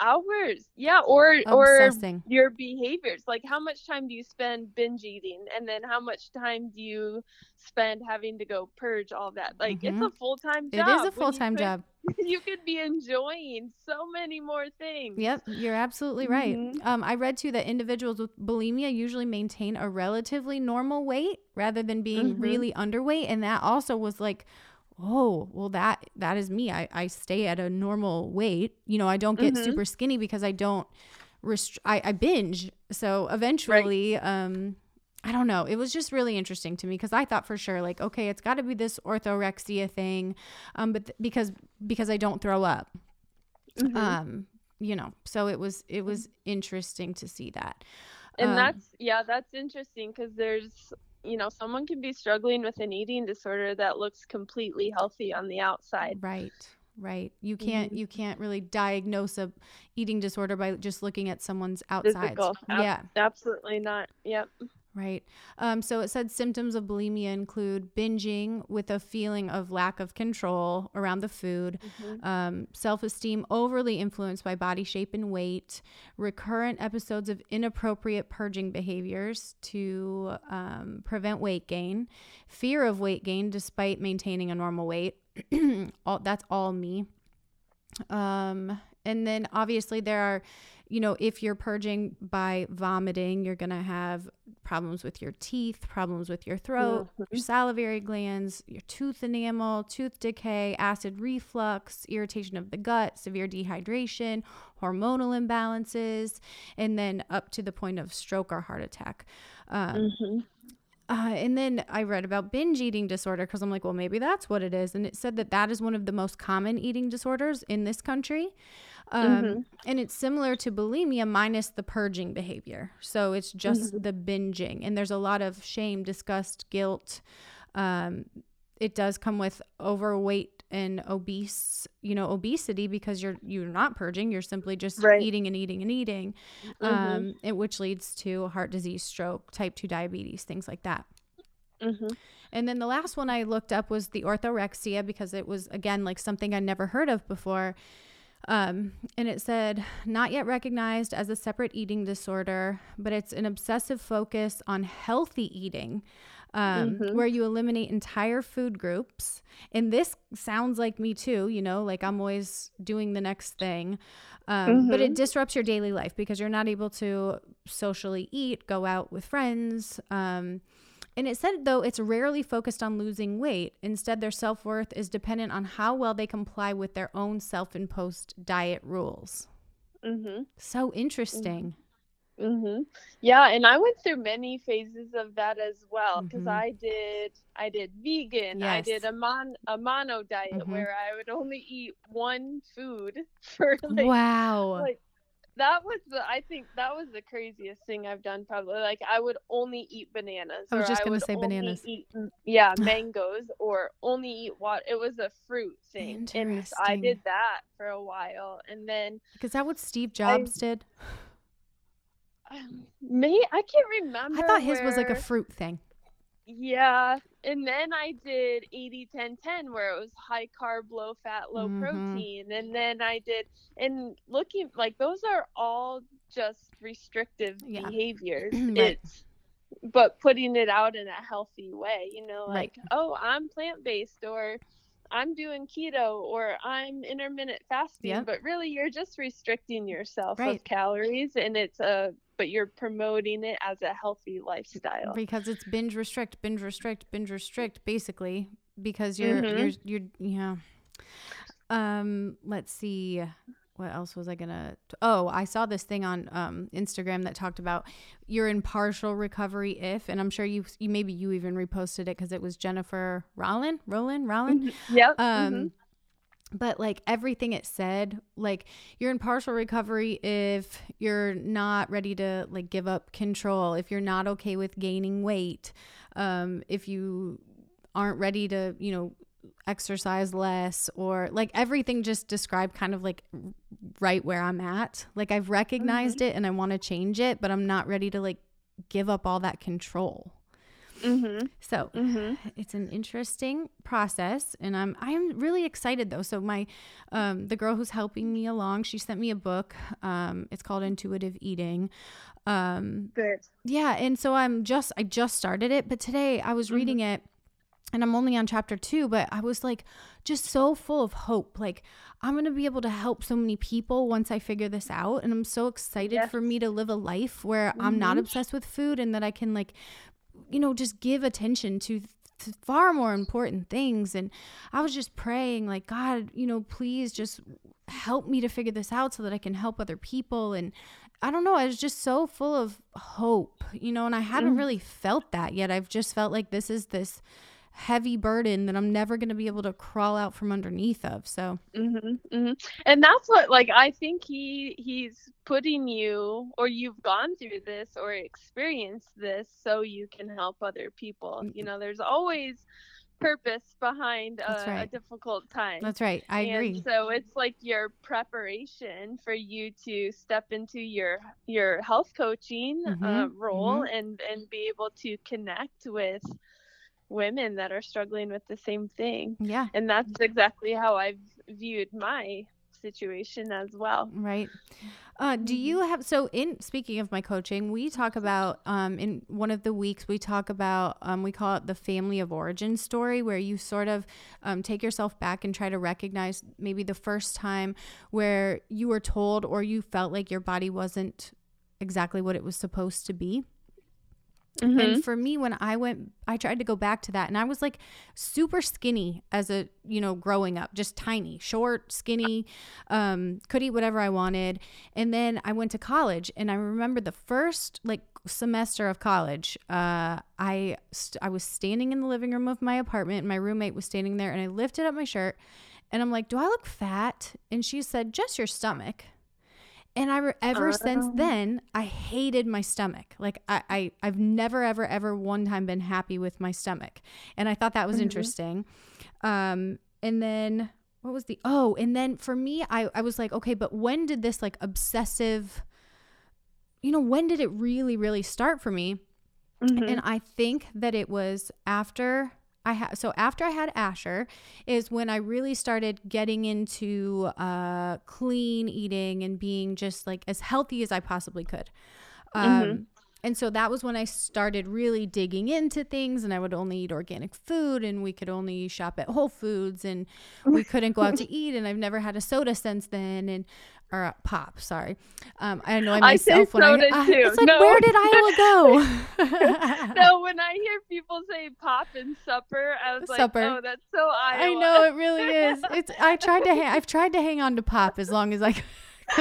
B: Hours. Yeah, or or your behaviors. Like how much time do you spend binge eating and then how much time do you spend having to go purge all that? Like it's
A: Mhm.
B: a full-time
A: It
B: job.
A: is a full time
B: could-
A: job.
B: You could be enjoying so many more things.
A: Yep, you're absolutely right.
B: Mhm.
A: Um, I read too that individuals with bulimia usually maintain a relatively normal weight rather than being
B: Mhm.
A: really underweight, and that also was like, oh, well that that is me. I I stay at a normal weight. You know, I don't get
B: Mhm.
A: super skinny because I don't rest- I, I binge. So eventually, um. I don't know. It was just really interesting to me because I thought for sure, like, okay, it's got to be this orthorexia thing, um, but th- because because I don't throw up,
B: Mhm.
A: um you know so it was it was interesting to see that
B: and
A: Um,
B: that's yeah, that's interesting because there's you know someone can be struggling with an eating disorder that looks completely healthy on the outside.
A: right right you can't
B: Mm-hmm.
A: you can't really diagnose a eating disorder by just looking at someone's outside.
B: Physical.
A: Yeah
B: Absolutely not. Yep.
A: Right um so it said symptoms of bulimia include binging with a feeling of lack of control around the food
B: Mhm.
A: um, self esteem overly influenced by body shape and weight, recurrent episodes of inappropriate purging behaviors to um, prevent weight gain, fear of weight gain despite maintaining a normal weight. all, that's all me. Um, and then obviously there are, you know, if you're purging by vomiting, you're going to have problems with your teeth, problems with your throat, your salivary glands, your tooth enamel, tooth decay, acid reflux, irritation of the gut, severe dehydration, hormonal imbalances, and then up to the point of stroke or heart attack. Um,
B: Mhm.
A: Uh, and then I read about binge eating disorder because I'm like, well, maybe that's what it is. And it said that that is one of the most common eating disorders in this country. Um,
B: Mhm.
A: And it's similar to bulimia minus the purging behavior. So it's just the binging. And there's a lot of shame, disgust, guilt. Um, it does come with overweight and obese, you know, obesity because you're you're not purging. You're simply just
B: Right.
A: eating and eating and eating,
B: Mhm.
A: um, it, which leads to heart disease, stroke, type two diabetes, things like that.
B: Mhm.
A: And then the last one I looked up was the orthorexia because it was again like something I'd never heard of before. Um, and it said not yet recognized as a separate eating disorder, but it's an obsessive focus on healthy eating, um,
B: Mhm.
A: where you eliminate entire food groups. And this sounds like me too, you know, like I'm always doing the next thing. Um, But it disrupts your daily life because you're not able to socially eat, go out with friends. Um, and it said, though, it's rarely focused on losing weight. Instead, their self worth is dependent on how well they comply with their own self imposed diet rules.
B: Mhm.
A: So interesting.
B: Mhm. Yeah, and I went through many phases of that as well because
A: Mhm.
B: I did I did vegan, I did a mon a mono diet
A: Mhm.
B: where I would only eat one food for like
A: wow.
B: like that was the I think that was the craziest thing I've done probably like I would only eat bananas
A: I was just gonna say bananas.
B: eat, yeah mangoes or only eat water it was a fruit thing and I did that for a while and then
A: Is that what Steve Jobs did?
B: Um, me I can't remember
A: I thought his was like a fruit thing.
B: Yeah. And then I did 80 10 10 where it was high carb, low fat, low
A: Mhm.
B: protein. And then I did and looking like those are all just restrictive
A: Yeah.
B: behaviors.
A: Right.
B: It's but putting it out in a healthy way, you know,
A: Right.
B: like, oh, I'm plant based or I'm doing keto or I'm intermittent fasting,
A: Yep.
B: but really you're just restricting yourself
A: Right.
B: of calories and it's a but you're promoting it as a healthy lifestyle.
A: because it's binge restrict, binge restrict, binge restrict, basically because you're
B: Mhm.
A: you're you're yeah. Um, let's see. What else was I gonna? Oh, I saw this thing on um, Instagram that talked about you're in partial recovery if, and I'm sure you, you maybe you even reposted it because it was Jennifer Rollin, Rollin, Rollin.
B: Yep.
A: Um,
B: mhm.
A: But like everything it said like you're in partial recovery if you're not ready to like give up control if you're not okay with gaining weight um if you aren't ready to you know exercise less or like everything just described kind of like right where I'm at like I've recognized mm-hmm. it and I want to change it but I'm not ready to like give up all that control Mm-hmm. So mm-hmm. it's an interesting process, and I'm I'm really excited though. So my um, the girl who's helping me along, she sent me a book. Um, it's called Intuitive Eating. Um,
B: Good.
A: Yeah, and so I'm just I just started it, but today I was mm-hmm. reading it and I'm only on chapter two, but I was like just so full of hope. Like, I'm going to be able to help so many people once I figure this out. And I'm so excited yes. for me to live a life where mm-hmm. I'm not mm-hmm. obsessed with food and that I can, like, you know, just give attention to, to far more important things. And I was just praying, like, God, you know, please just help me to figure this out so that I can help other people. And I don't know, I was just so full of hope, you know, and I haven't mm. really felt that yet. I've just felt like this is this heavy burden that I'm never going to be able to crawl out from underneath of. So,
B: mm-hmm, mm-hmm. and that's what, like, I think he he's putting you, or you've gone through this, or experienced this, so you can help other people. Mm, you know, there's always purpose behind a, right. a difficult time.
A: That's right. I
B: and
A: agree.
B: So it's like your preparation for you to step into your your health coaching mm-hmm, uh, role mm-hmm. and and be able to connect with women that are struggling with the same thing.
A: Yeah.
B: And that's exactly how I've viewed my situation as well.
A: Right. Uh, do you mm-hmm. have so in speaking of my coaching, we talk about um, in one of the weeks we talk about um, we call it the family of origin story, where you sort of um, take yourself back and try to recognize maybe the first time where you were told or you felt like your body wasn't exactly what it was supposed to be. Mm-hmm. And for me, when I went, I tried to go back to that, and I was like super skinny as a, you know, growing up, just tiny, short, skinny, um, could eat whatever I wanted. And then I went to college, and I remember the first like semester of college, uh, I st- I was standing in the living room of my apartment. and My roommate was standing there, and I lifted up my shirt, and I'm like, "Do I look fat?" And she said, "Just your stomach." And I ever uh, since then, I hated my stomach. Like I, I, I've never, ever, ever one time been happy with my stomach, and I thought that was mm-hmm. interesting. Um, and then what was the oh? And then for me, I, I was like, okay, but when did this like obsessive? You know, when did it really, really start for me? Mm-hmm. And I think that it was after I had so after I had Asher is when I really started getting into uh, clean eating and being just like as healthy as I possibly could. Um, mm-hmm. And so that was when I started really digging into things, and I would only eat organic food, and we could only shop at Whole Foods, and we couldn't go out to eat. And I've never had a soda since then. And or pop. Sorry, um, I annoy myself
B: I when
A: I.
B: I.
A: It's like, no. where did Iowa
B: go? no, when I hear people say pop and supper, I was supper. like, oh, that's so Iowa.
A: I know it really is. It's. I tried to. Ha- I've tried to hang on to pop as long as I could.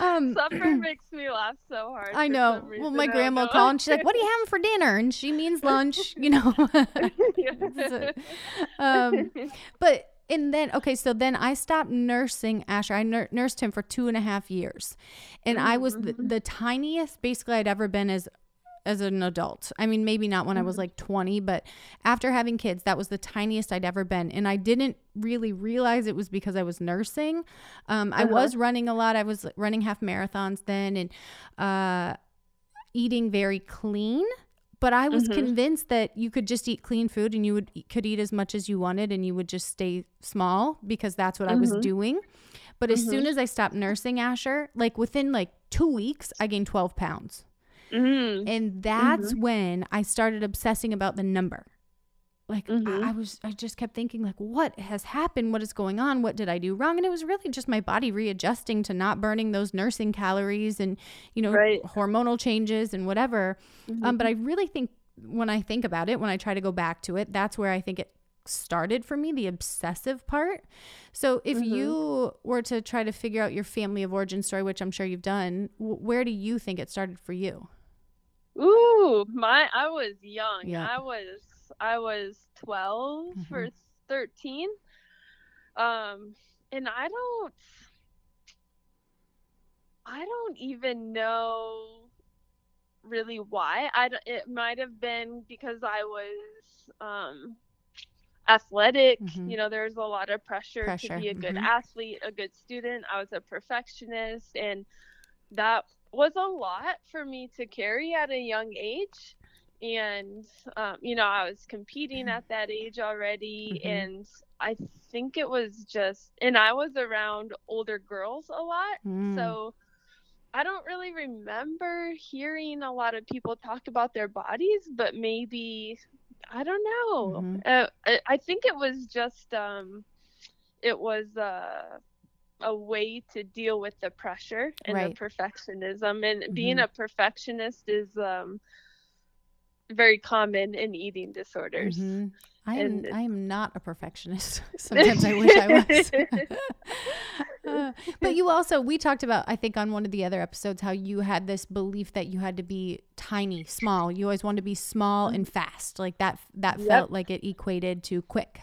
B: um, supper makes me laugh so hard.
A: I know. Well, my grandma will call and she's like, "What are you having for dinner?" And she means lunch, you know. so, um, but and then okay so then i stopped nursing asher i nur- nursed him for two and a half years and i was the, mm-hmm. the, tiniest basically i'd ever been as as an adult i mean maybe not when mm-hmm. i was mm-hmm. like 20 but after having kids that was the tiniest i'd ever been and i didn't really realize it was because i was nursing um, uh-huh. i was running a lot i was running half marathons then and uh, eating very clean but I was mm-hmm. convinced that you could just eat clean food and you would could eat as much as you wanted and you would just stay small because that's what mm-hmm. I was mm-hmm. doing. But as mm-hmm. soon as I stopped nursing Asher, like within like 2 weeks, I gained 12 pounds. Mm-hmm. And that's mm-hmm. when I started obsessing about the number. Like mm-hmm. I, I, was, I just kept thinking, like, what has happened? What is going on? What did I do wrong? And it was really just my body readjusting to not burning those nursing calories and, you know, right. hormonal changes and whatever. Mm-hmm. Um, but I really think when I think about it, when I try to go back to it, that's where I think it started for me, the obsessive part. So if mm-hmm. you were to try to figure out your family of origin story, which I'm sure you've done, w- where do you think it started for you?
B: Ooh, my I was young. Yeah. I was I was 12 mm-hmm. or 13. Um, and I don't, I don't even know really why. I it might have been because I was um, athletic.
A: Mhm.
B: You know, there's a lot of pressure,
A: Pressure,
B: to be a good
A: mhm.
B: athlete, a good student. I was a perfectionist, and that was a lot for me to carry at a young age. And um, you know, I was competing at that age already,
A: Mhm.
B: and I think it was just, and I was around older girls a lot,
A: Mm.
B: so I don't really remember hearing a lot of people talk about their bodies, but maybe I don't know.
A: Mhm.
B: Uh, I, I think it was just um, it was uh, a way to deal with the pressure and
A: Right.
B: the perfectionism. And being
A: Mhm.
B: a perfectionist is um, very common in eating disorders.
A: Mhm. I am
B: And-
A: I am not a perfectionist. Sometimes I wish I was. Uh, but you also we talked about I think on one of the other episodes how you had this belief that you had to be tiny, small. You always wanted to be small and fast. Like that that
B: Yep.
A: felt like it equated to quick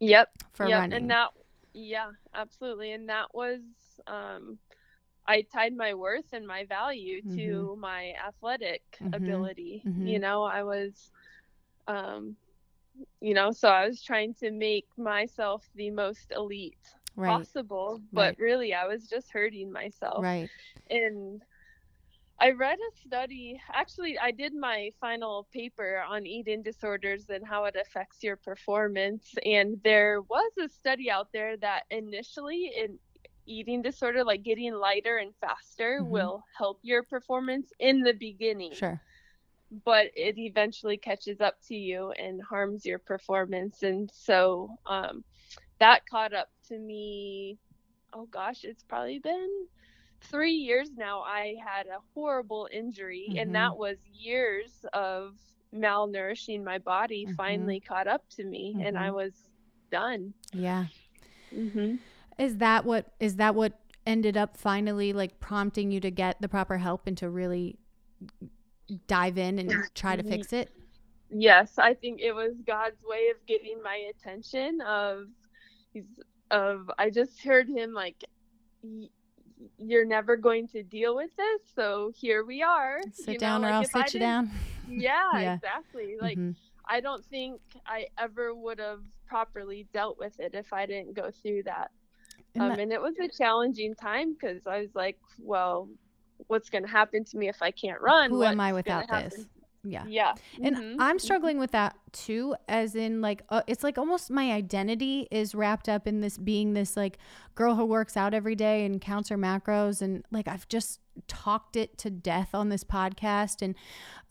B: Yep.
A: for
B: yep.
A: running.
B: And that, yeah, absolutely. And that was, um, I tied my worth and my value to my athletic
A: Mhm.
B: ability.
A: Mhm.
B: You know, I was, um, you know, so I was trying to make myself the most elite
A: right.
B: possible, but
A: Right.
B: really I was just hurting myself
A: Right.
B: and I read a study. Actually, I did my final paper on eating disorders and how it affects your performance. And there was a study out there that initially, an eating disorder, like getting lighter and faster,
A: Mhm.
B: will help your performance in the beginning.
A: Sure.
B: But it eventually catches up to you and harms your performance. And so um, that caught up to me. Oh gosh, it's probably been three years now i had a horrible injury
A: Mhm.
B: and that was years of malnourishing my body
A: Mhm.
B: finally caught up to me and i
A: Mhm.
B: was done
A: Yeah.
B: hmm
A: Is that what is that what ended up finally like prompting you to get the proper help and to really dive in and try to fix it?
B: yes i think it was god's way of getting my attention of he's of i just heard him like "Y- you're never going to deal with this so here we are
A: Sit
B: you know,
A: down or
B: like,
A: I'll
B: if I
A: sit you down.
B: yeah,
A: Yeah.
B: exactly like
A: Mhm.
B: I don't think I ever would have properly dealt with it if I didn't go through that.
A: And
B: Um,
A: that-
B: and it was a challenging time because I was like, well, what's going to happen to me if I can't run?
A: Who am I without this?
B: Happen?"
A: Yeah.
B: Yeah.
A: And
B: mhm,
A: I'm
B: mhm.
A: struggling with that too, as in like uh, it's like almost my identity is wrapped up in this being this like girl who works out every day and counts her macros, and like I've just talked it to death on this podcast, and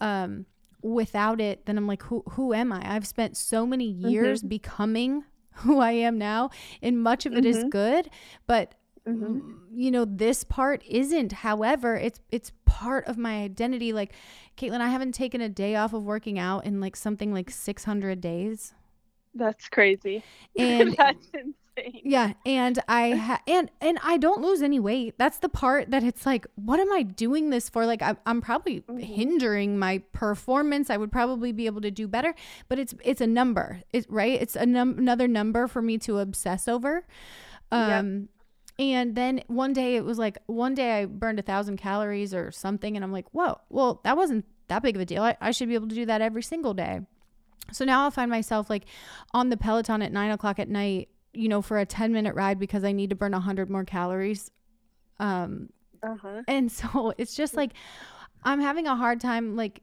A: um, without it, then I'm like, who who am I? I've spent so many years becoming who I am now, and much of it is
B: Mhm.
A: good, but
B: Mhm.
A: mm, you know this part isn't however it's it's part of my identity like caitlin i haven't taken a day off of working out in like something like 600 days
B: That's crazy.
A: and
B: That's insane.
A: yeah and i ha- and and i don't lose any weight that's the part that it's like what am i doing this for like i'm, I'm probably
B: Mhm.
A: hindering my performance i would probably be able to do better but it's it's a number it's right it's a num- another number for me to obsess over
B: Yep.
A: And then one day it was like one day i burned a thousand calories or something and i'm like whoa well that wasn't that big of a deal I, I should be able to do that every single day so now I'll find myself like on the Peloton at nine o'clock at night, you know, for a 10 minute ride because I need to burn 100 more calories. Um,
B: Uh-huh.
A: and so it's just like I'm having a hard time. Like,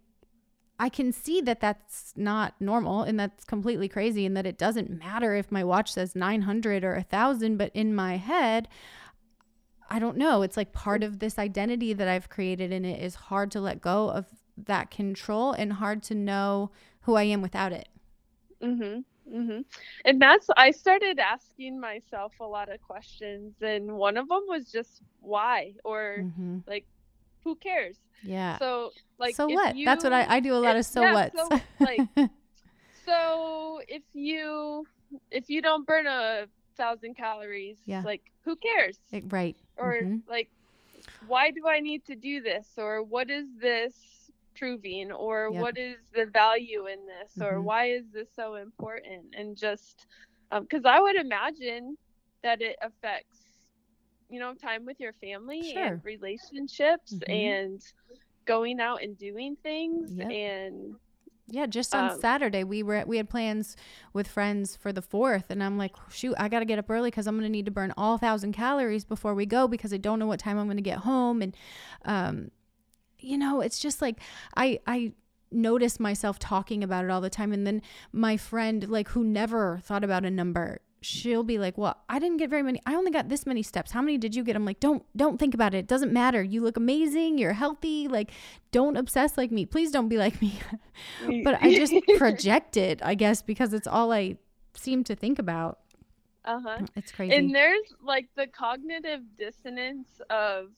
A: I can see that that's not normal and that's completely crazy, and that it doesn't matter if my watch says 900 or 1,000, but in my head, I don't know. It's like part of this identity that I've created, and it is hard to let go of that control and hard to know who I am without it.
B: Mhm. Mhm. And that's I started asking myself a lot of questions and one of them was just why or
A: hmm
B: like who cares?
A: Yeah.
B: So like
A: so
B: if
A: what? That's what I, I do a lot
B: it-
A: of so
B: yeah,
A: what's.
B: so, like, so if you if you don't burn a thousand calories,
A: Yeah.
B: like who cares?
A: It- right.
B: Or
A: Mhm.
B: like why do I need to do this? Or what is this proving? Or
A: Yep.
B: what is the value in this? Or
A: Mhm.
B: why is this so important? And just because I would imagine that it affects you know time with your family
A: Sure.
B: and relationships
A: Mhm.
B: and going out and doing things
A: Yep.
B: and
A: Yeah, just on
B: Um,
A: Saturday we were we had plans with friends for the fourth, and I'm like, shoot, I got to get up early because I'm gonna need to burn all thousand calories before we go because I don't know what time I'm gonna get home, and um, you know, it's just like I I notice myself talking about it all the time, and then my friend like who never thought about a number. She'll be like, "Well, I didn't get very many. I only got this many steps. How many did you get?" I'm like, "Don't don't think about it. It doesn't matter. You look amazing. You're healthy. Like, don't obsess like me. Please don't be like me." but I just project it, I guess, because it's all I seem to think about.
B: uh-huh
A: It's crazy.
B: and there's like the cognitive dissonance of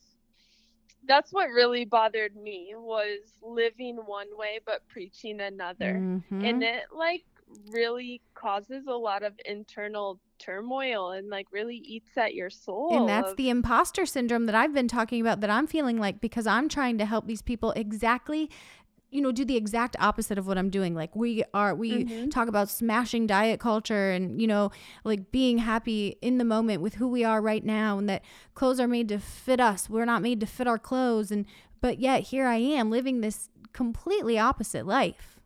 B: that's what really bothered me was living one way but preaching another
A: Mhm.
B: and it like really causes a lot of internal turmoil and like really eats at your soul
A: And that's
B: of-
A: the imposter syndrome that I've been talking about that I'm feeling like because I'm trying to help these people exactly you know do the exact opposite of what I'm doing. Like we are we
B: Mhm.
A: talk about smashing diet culture and you know like being happy in the moment with who we are right now and that clothes are made to fit us. We're not made to fit our clothes. And but yet here I am living this completely opposite life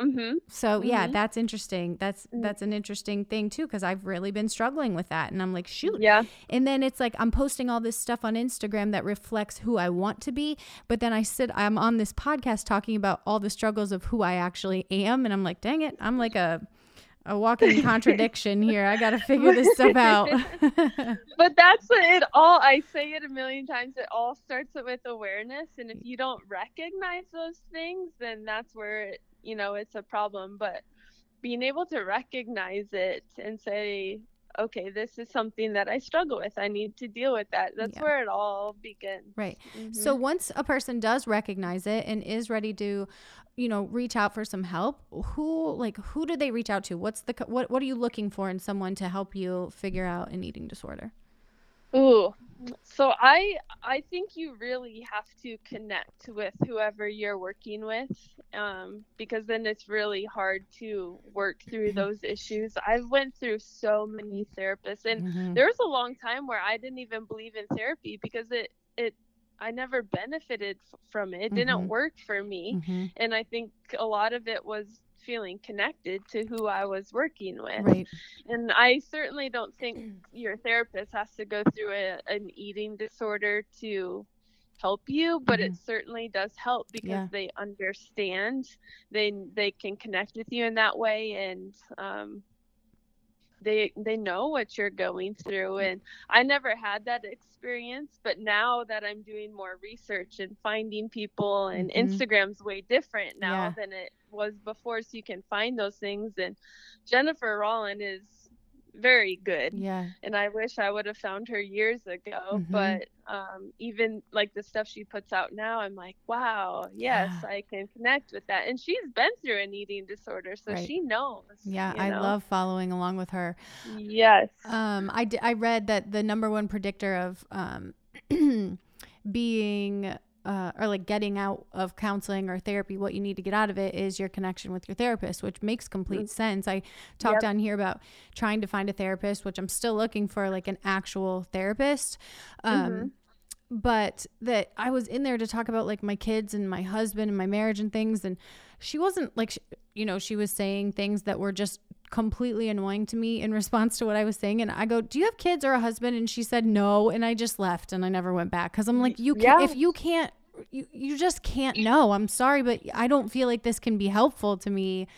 B: Mhm.
A: So yeah,
B: Mhm.
A: that's interesting. That's
B: Mm.
A: that's an interesting thing too because I've really been struggling with that, and I'm like, shoot.
B: yeah
A: And then it's like I'm posting all this stuff on Instagram that reflects who I want to be, but then I sit, I'm on this podcast talking about all the struggles of who I actually am, and I'm like, dang it, I'm like a a walking contradiction here. I got to figure this stuff out.
B: but that's it all i say it a million times it all starts with awareness and if you don't recognize those things then that's where it, you know it's a problem but being able to recognize it and say okay this is something that i struggle with i need to deal with that that's
A: Yeah.
B: where it all begins
A: right.
B: Mhm.
A: So once a person does recognize it and is ready to, you know, reach out for some help, who like who do they reach out to? What's the what what are you looking for in someone to help you figure out an eating disorder?
B: Ooh. So I I think you really have to connect with whoever you're working with, um, because then it's really hard to work through those issues. I've went through so many therapists, and
A: Mhm.
B: there was a long time where I didn't even believe in therapy because it it I never benefited f- from it. It
A: Mhm.
B: didn't work for me,
A: Mhm.
B: and I think a lot of it was feeling connected to who I was working with.
A: Right.
B: And I certainly don't think your therapist has to go through a, an eating disorder to help you, but it certainly does help because
A: Mm-hmm. Yeah.
B: they understand, they they can connect with you in that way, and um, they they know what you're going through. And I never had that experience, but now that I'm doing more research and finding people, and
A: Mhm.
B: Instagram's way different now
A: Yeah.
B: than it was before, so you can find those things and Jennifer Rollin is very good,
A: Yeah.
B: and I wish I would have found her years ago.
A: Mhm.
B: But um, even like the stuff she puts out now, I'm like, wow, yes,
A: Yeah.
B: I can connect with that. And she's been through an eating disorder, so
A: Right.
B: she knows.
A: Yeah, I
B: know?
A: love following along with her.
B: Yes.
A: Um, I, d- I read that the number one predictor of um, being uh, or like getting out of counseling or therapy, what you need to get out of it is your connection with your therapist, which makes complete sense. I talked
B: Yep.
A: on here about trying to find a therapist, which I'm still looking for, like an actual therapist. Um,
B: Mhm.
A: But that I was in there to talk about like my kids and my husband and my marriage and things, and she wasn't like, sh- you know, she was saying things that were just completely annoying to me in response to what I was saying. And I go, Do you have kids or a husband? And she said, No. And I just left and I never went back because I'm like, You can't,
B: Yeah.
A: if you can't, you, you just can't know. I'm sorry, but I don't feel like this can be helpful to me.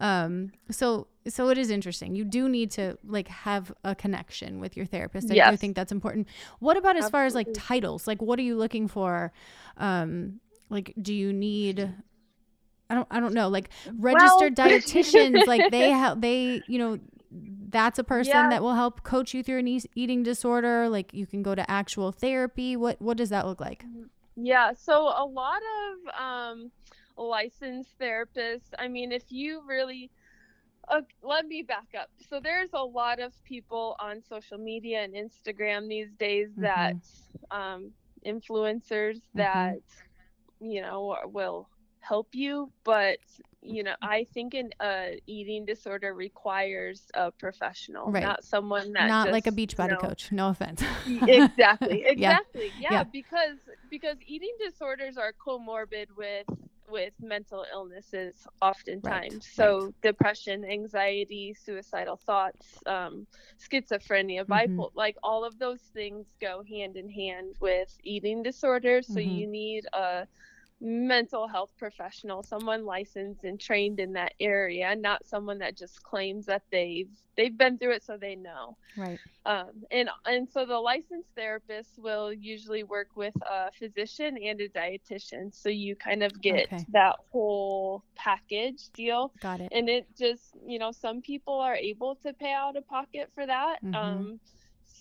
A: Um, so, so it is interesting. You do need to like have a connection with your therapist. I do think that's important. What about as far as like titles? Like, what are you looking for? Um, like, do you need I don't I don't know, like registered
B: Well-
A: dietitians, like they help they, you know, that's a person
B: Yeah.
A: that will help coach you through an eas- eating disorder. Like you can go to actual therapy. What what does that look like?
B: Yeah, so a lot of um, licensed therapists, I mean, if you really, uh, let me back up. So there's a lot of people on social media and Instagram these days that um, influencers that, you know, will help you but you know i think an uh, eating disorder requires a professional
A: Right.
B: not someone that
A: Not like a
B: just,
A: beach
B: you
A: body
B: know,
A: coach. No offense.
B: exactly exactly yeah.
A: Yeah.
B: because because eating disorders are comorbid with with mental illnesses oftentimes so depression anxiety suicidal thoughts um, schizophrenia
A: Mhm.
B: bipolar like all of those things go hand in hand with eating disorders so
A: Mhm.
B: you need a mental health professional someone licensed and trained in that area not someone that just claims that they've they've been through it so they know
A: right.
B: um, and and so the licensed therapist will usually work with a physician and a dietitian so you kind of get
A: Okay.
B: that whole package deal
A: Got it.
B: and it just you know some people are able to pay out of pocket for that
A: Mhm.
B: um,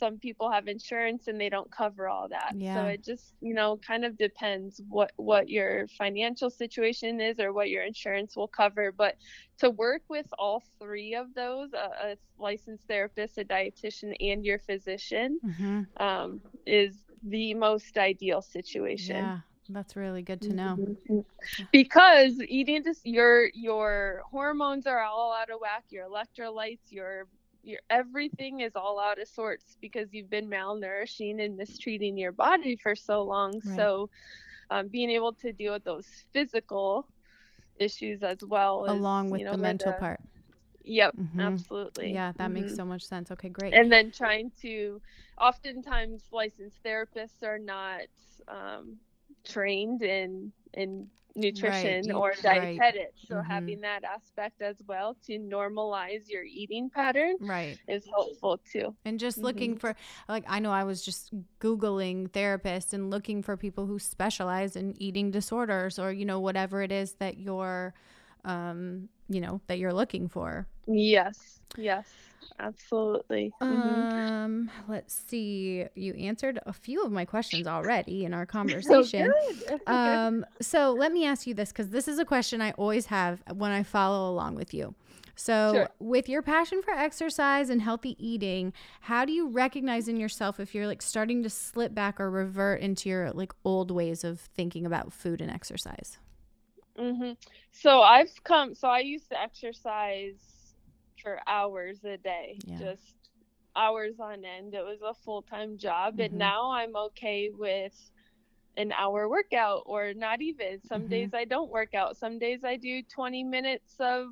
B: some people have insurance and they don't cover all that
A: Yeah.
B: so it just you know kind of depends what what your financial situation is or what your insurance will cover but to work with all three of those a, a licensed therapist a dietitian and your physician
A: hmm
B: um, is the most ideal situation
A: Yeah, that's really good to know.
B: Mhm. because eating dis- your your hormones are all out of whack your electrolytes your your everything is all out of sorts because you've been malnourishing and mistreating your body for so long
A: Right.
B: so um, being able to deal with those physical issues as well is,
A: Along with
B: you know,
A: the mental
B: a-
A: part.
B: yep
A: Mhm.
B: absolutely
A: Yeah, that makes
B: Mhm.
A: so much sense. Okay, great.
B: and then trying to oftentimes licensed therapists are not um, trained in in nutrition
A: you-
B: or
A: right.
B: dietetics so
A: Mhm.
B: having that aspect as well to normalize your eating pattern
A: right.
B: is helpful too
A: And just looking for, like, I know I was just Googling therapists and looking for people who specialize in eating disorders or, you know, whatever it is that you're, um, you know, that you're looking for.
B: yes yes absolutely Mhm.
A: Um, let's see. You answered a few of my questions already in our
B: So
A: conversation.
B: good.
A: um, so let me ask you this because this is a question I always have when I follow along with you. So,
B: Sure.
A: with your passion for exercise and healthy eating, how do you recognize in yourself if you're like starting to slip back or revert into your like old ways of thinking about food and exercise?
B: hmm So I've come. So I used to exercise for hours a day,
A: Yeah.
B: just hours on end. It was a full time job,
A: Mhm.
B: and now I'm okay with an hour workout or not even. Some
A: Mhm.
B: days I don't work out. Some days I do 20 minutes of,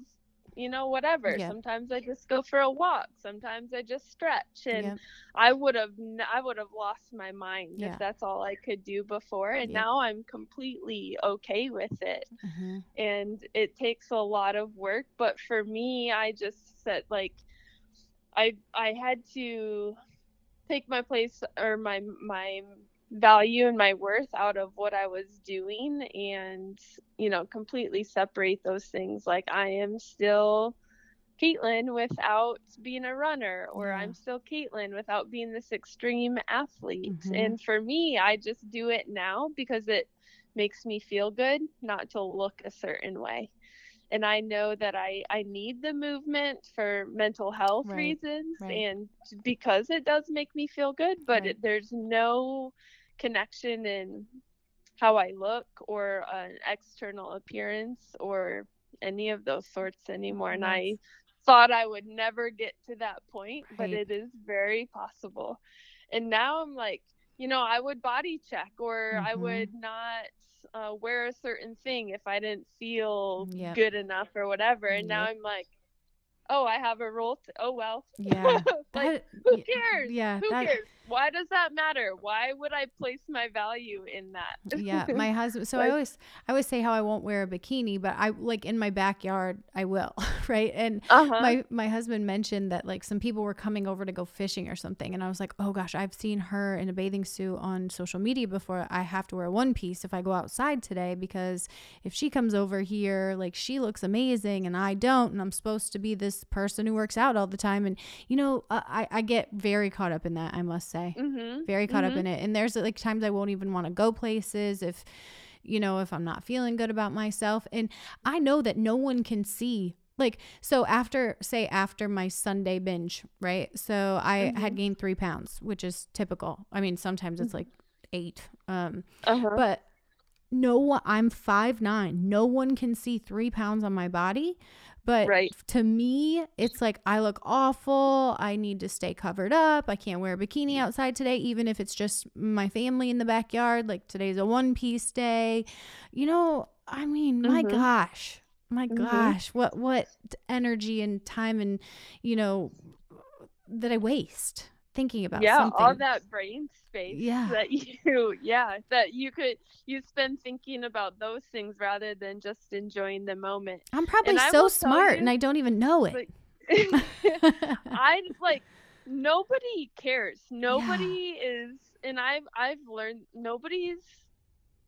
B: you know, whatever.
A: Yeah.
B: Sometimes I just go for a walk. Sometimes I just stretch, and
A: Yep.
B: I would have I would have lost my mind
A: Yeah.
B: if that's all I could do before and now I'm completely okay with it
A: Mhm.
B: and it takes a lot of work but for me I just said like I I had to take my place or my my value and my worth out of what I was doing and you know completely separate those things like I am still Caitlin without being a runner, or
A: Yeah.
B: I'm still Caitlin without being this extreme athlete.
A: Mhm.
B: And for me, I just do it now because it makes me feel good, not to look a certain way. And I know that I, I need the movement for mental health
A: Right,
B: reasons
A: right.
B: and because it does make me feel good, but
A: Right.
B: it, there's no connection in how I look or an external appearance or any of those sorts anymore. And I thought I would never get to that point, but it is very possible. And now I'm like, you know, I would body check or I
A: Mhm.
B: would not uh, wear a certain thing if I didn't feel
A: Yep.
B: good enough or whatever. And now I'm like, oh, I have a rule. To- oh, well.
A: Yeah.
B: like,
A: That-
B: who cares?
A: Yeah.
B: Who
A: that-
B: cares? Why does that matter? Why would I place my value in that?
A: yeah my husband so i always i always say how i won't wear a bikini but i like in my backyard i will right and
B: Uh-huh.
A: my my husband mentioned that like some people were coming over to go fishing or something and i was like oh gosh i've seen her in a bathing suit on social media before i have to wear one piece if i go outside today because if she comes over here like she looks amazing and i don't and i'm supposed to be this person who works out all the time and you know uh, i i get very caught up in that i must say
B: mm-hmm.
A: very caught up
B: Mhm.
A: in it. And there's like times i won't even want to go places if you know if i'm not feeling good about myself. And i know that no one can see like so after say after my sunday binge right? So i had gained three pounds which is typical. I mean sometimes it's like eight um
B: Uh-huh.
A: but no one i'm five nine. No one can see three pounds on my body but
B: Right.
A: to me it's like i look awful i need to stay covered up i can't wear a bikini outside today even if it's just my family in the backyard like today's a one piece day you know i mean my
B: Mhm.
A: gosh my
B: Mhm.
A: gosh what what energy and time and you know that i waste thinking about
B: yeah
A: something
B: all that brain space
A: Yeah.
B: that you yeah that you could you spend thinking about those things rather than just enjoying the moment
A: i'm probably
B: and
A: so smart and i don't even know it
B: like- I like nobody cares. Nobody is and I've I've learned nobody's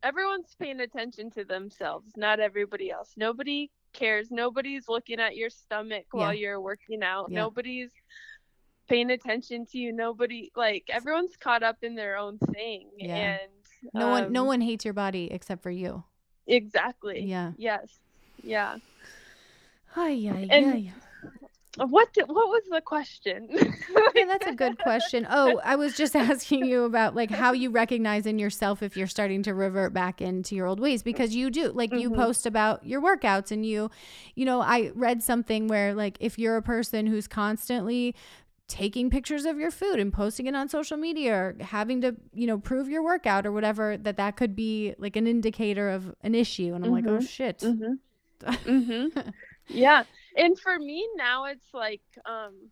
B: everyone's paying attention to themselves, not everybody else. Nobody cares. Nobody's looking at your stomach while you're working out.
A: Yeah.
B: Nobody's paying attention to you. Nobody like everyone's caught up in their own thing.
A: Yeah.
B: And
A: no one no
B: um,
A: one hates your body except for you
B: exactly.
A: Yeah.
B: Yes. Yeah.
A: Ay, ay,
B: And-
A: ay.
B: What did, what was the question?
A: Yeah, that's a good question. Oh, I was just asking you about like how you recognize in yourself if you're starting to revert back into your old ways because you do. Like you
B: Mhm.
A: post about your workouts and you you know, I read something where like if you're a person who's constantly taking pictures of your food and posting it on social media or having to, you know, prove your workout or whatever that that could be like an indicator of an issue and I'm like, "Oh
B: Mhm.
A: shit."
B: Mhm. mhm. Yeah. And for me now it's like um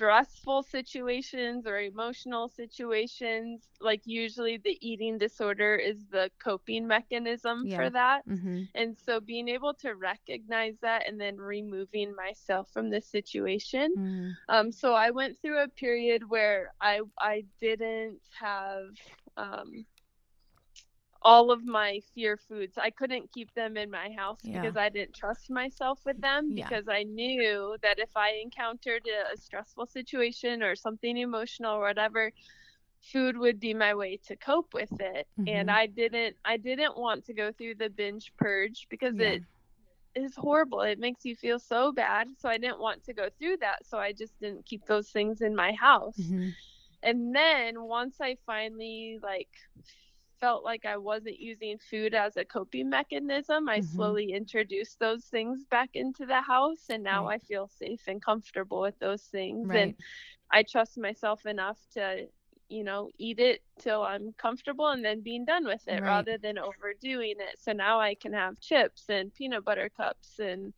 B: stressful situations or emotional situations like usually the eating disorder is the coping mechanism
A: Yeah.
B: for that.
A: Mhm.
B: And so being able to recognize that and then removing myself from the situation.
A: Mhm.
B: Um so I went through a period where I I didn't have um all of my fear foods. I couldn't keep them in my house
A: Yeah.
B: because I didn't trust myself with them
A: Yeah.
B: because I knew that if I encountered a, a stressful situation or something emotional or whatever, food would be my way to cope with it.
A: Mhm.
B: And I didn't I didn't want to go through the binge purge because
A: Yeah.
B: it is horrible. It makes you feel so bad. So I didn't want to go through that. So I just didn't keep those things in my house
A: Mhm.
B: and then once i finally like felt like i wasn't using food as a coping mechanism i
A: Mhm.
B: slowly introduced those things back into the house and now
A: Right.
B: i feel safe and comfortable with those things
A: Right.
B: and i trust myself enough to you know eat it till i'm comfortable and then being done with it
A: Right.
B: rather than overdoing it so now i can have chips and peanut butter cups and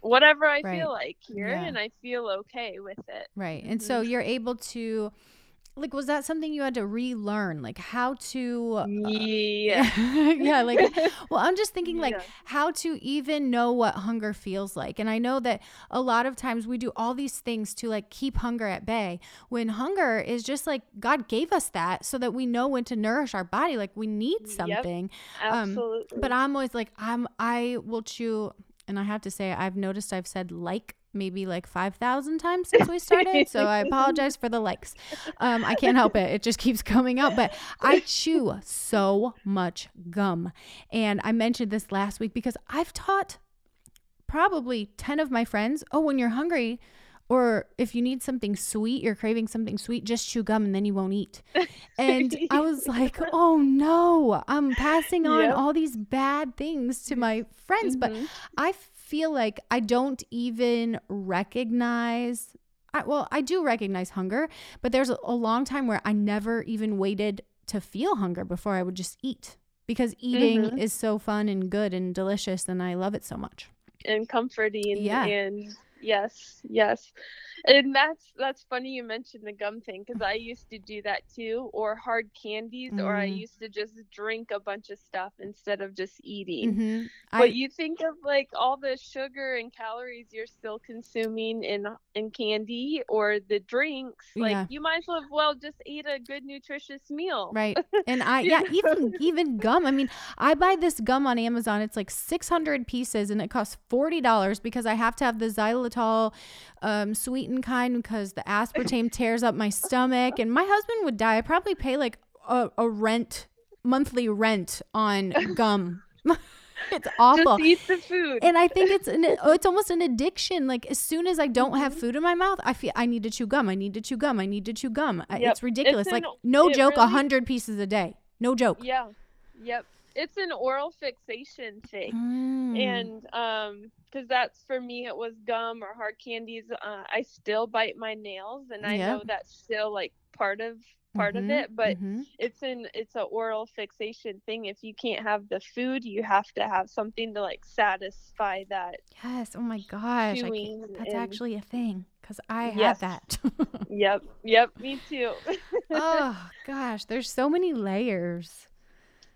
B: whatever i
A: Right.
B: feel like here
A: Yeah.
B: and i feel okay with it
A: Right. And so
B: Mm-hmm.
A: you're able to like was that something you had to relearn like how to uh,
B: yeah
A: yeah, like well, I'm just thinking like
B: Yeah.
A: how to even know what hunger feels like. And I know that a lot of times we do all these things to like keep hunger at bay when hunger is just like God gave us that so that we know when to nourish our body like we need
B: Yep.
A: something.
B: Absolutely.
A: Um, But I'm always like I'm I will chew and I have to say I've noticed I've said like maybe like 5,000 times since we started. so I apologize for the likes. Um, I can't help it. It just keeps coming out. But I chew so much gum. And I mentioned this last week because I've taught probably 10 of my friends, oh, when you're hungry, or if you need something sweet, you're craving something sweet, just chew gum and then you won't eat. And I was like, oh no, I'm passing on
B: Yep.
A: all these bad things to my friends. But
B: Mhm.
A: I feel like I don't even recognize. I, well, I do recognize hunger, but there's a, a long time where I never even waited to feel hunger before I would just eat because eating
B: Mhm.
A: is so fun and good and delicious, and I love it so much.
B: and comforting
A: Yeah.
B: and yes yes and that's that's funny you mentioned the gum thing because i used to do that too or hard candies or i
A: Mm.
B: used to just drink a bunch of stuff instead of just eating
A: hmm
B: but you think of like all the sugar and calories you're still consuming in in candy or the drinks like
A: Yeah.
B: you might as well well just eat a good nutritious meal
A: Right. And I yeah, even even gum. I mean, I buy this gum on Amazon. It's like 600 pieces and it costs $40 because I have to have the xylitol um, sweetened kind because the aspartame tears up my stomach and my husband would die. I probably pay like a, a rent monthly rent on gum. it's awful.
B: just eat the food
A: and I think it's an it's almost an addiction. Like as soon as I don't have
B: Mm-hmm.
A: food in my mouth, I feel I need to chew gum. I need to chew gum. I need to chew gum.
B: Yep.
A: It's ridiculous.
B: It's
A: like no joke, a
B: really-
A: hundred pieces a day. No joke.
B: Yeah. Yep. It's an oral fixation thing.
A: Mm.
B: And um because that's for me it was gum or hard candies. Uh, I still bite my nails and I
A: Yep.
B: know that's still like part of part
A: Mhm,
B: of it, but
A: mhm.
B: it's an it's a oral fixation thing. If you can't have the food, you have to have something to like satisfy that.
A: yes. Oh my gosh. That's
B: and-
A: actually a thing because I
B: Yes.
A: have that.
B: Yep, yep, me too.
A: oh gosh, there's so many layers.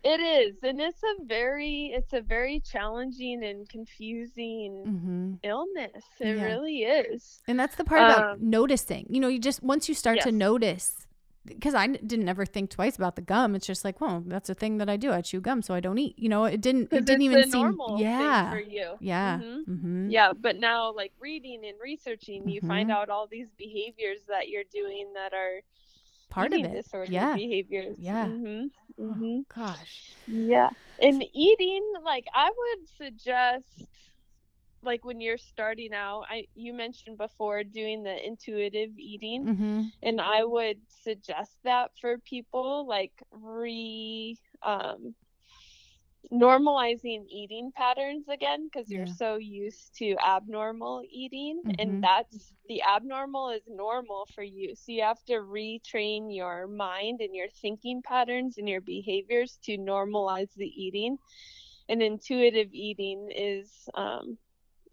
B: It is, and it's a very it's a very challenging and confusing
A: hmm
B: illness. It
A: Yeah.
B: really is.
A: And that's the part about
B: Um,
A: noticing. You know, you just once you start to notice, because I didn't ever think twice about the gum. It's just like, well, that's a thing that I do. I chew gum, so I don't eat. You know, it didn't. It didn't even seem.
B: normal
A: Yeah.
B: for you.
A: Yeah.
B: Mhm.
A: hmm
B: Yeah, but now like reading and researching, you find
A: Mhm.
B: out all these behaviors that you're doing that are
A: Part of it. Yeah.
B: behaviors.
A: Yeah.
B: hmm
A: Oh,
B: hmm
A: gosh.
B: Yeah. And eating, like I would suggest like when you're starting out, I you mentioned before doing the intuitive eating
A: hmm
B: and I would suggest that for people like re um normalizing eating patterns again because you're
A: Yeah.
B: so used to abnormal eating
A: Mhm.
B: and that's the abnormal is normal for you so you have to retrain your mind and your thinking patterns and your behaviors to normalize the eating and intuitive eating is um,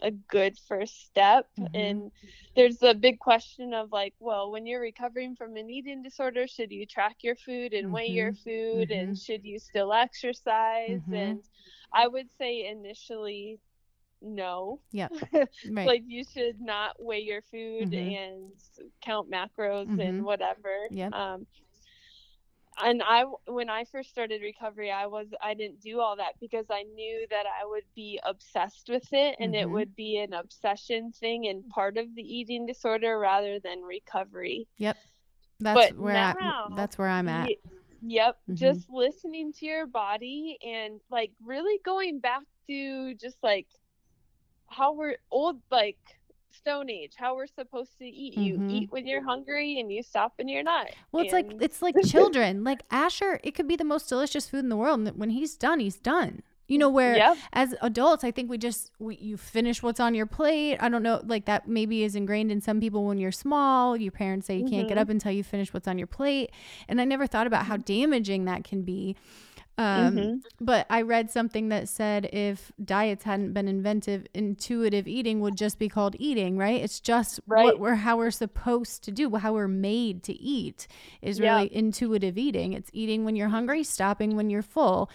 B: a good first step
A: Mhm.
B: and there's a big question of like well when you're recovering from an eating disorder should you track your food and weigh your food and should you still exercise
A: Mhm.
B: and i would say initially no
A: Yeah. Right.
B: like you should not weigh your food
A: Mhm.
B: and count macros and whatever
A: Yep.
B: um and i when i first started recovery i was i didn't do all that because i knew that i would be obsessed with it and it
A: Mhm.
B: would be an obsession thing and part of the eating disorder rather than recovery Yep.
A: that's
B: but
A: where
B: now,
A: I, that's where I'm at.
B: Ye- Yep,
A: Mhm.
B: just listening to your body and like really going back to just like how we're old like stone age, how we're supposed to eat.
A: Mhm.
B: You eat when you're hungry and you stop when you're not.
A: Well, it's like it's like children. Like Asher, it could be the most delicious food in the world, and when he's done, he's done. You know, where
B: Yep.
A: as adults, I think we just we, you finish what's on your plate. I don't know, like that maybe is ingrained in some people when you're small. Your parents say you can't get
B: Mhm.
A: up until you finish what's on your plate, and I never thought about how damaging that can be. Um,
B: Mhm.
A: But I read something that said if diets hadn't been invented, intuitive eating would just be called eating, right? It's just what
B: Right.
A: we're how we're supposed to do, how we're made to eat is
B: Yeah.
A: really intuitive eating. It's eating when you're hungry, stopping when you're full.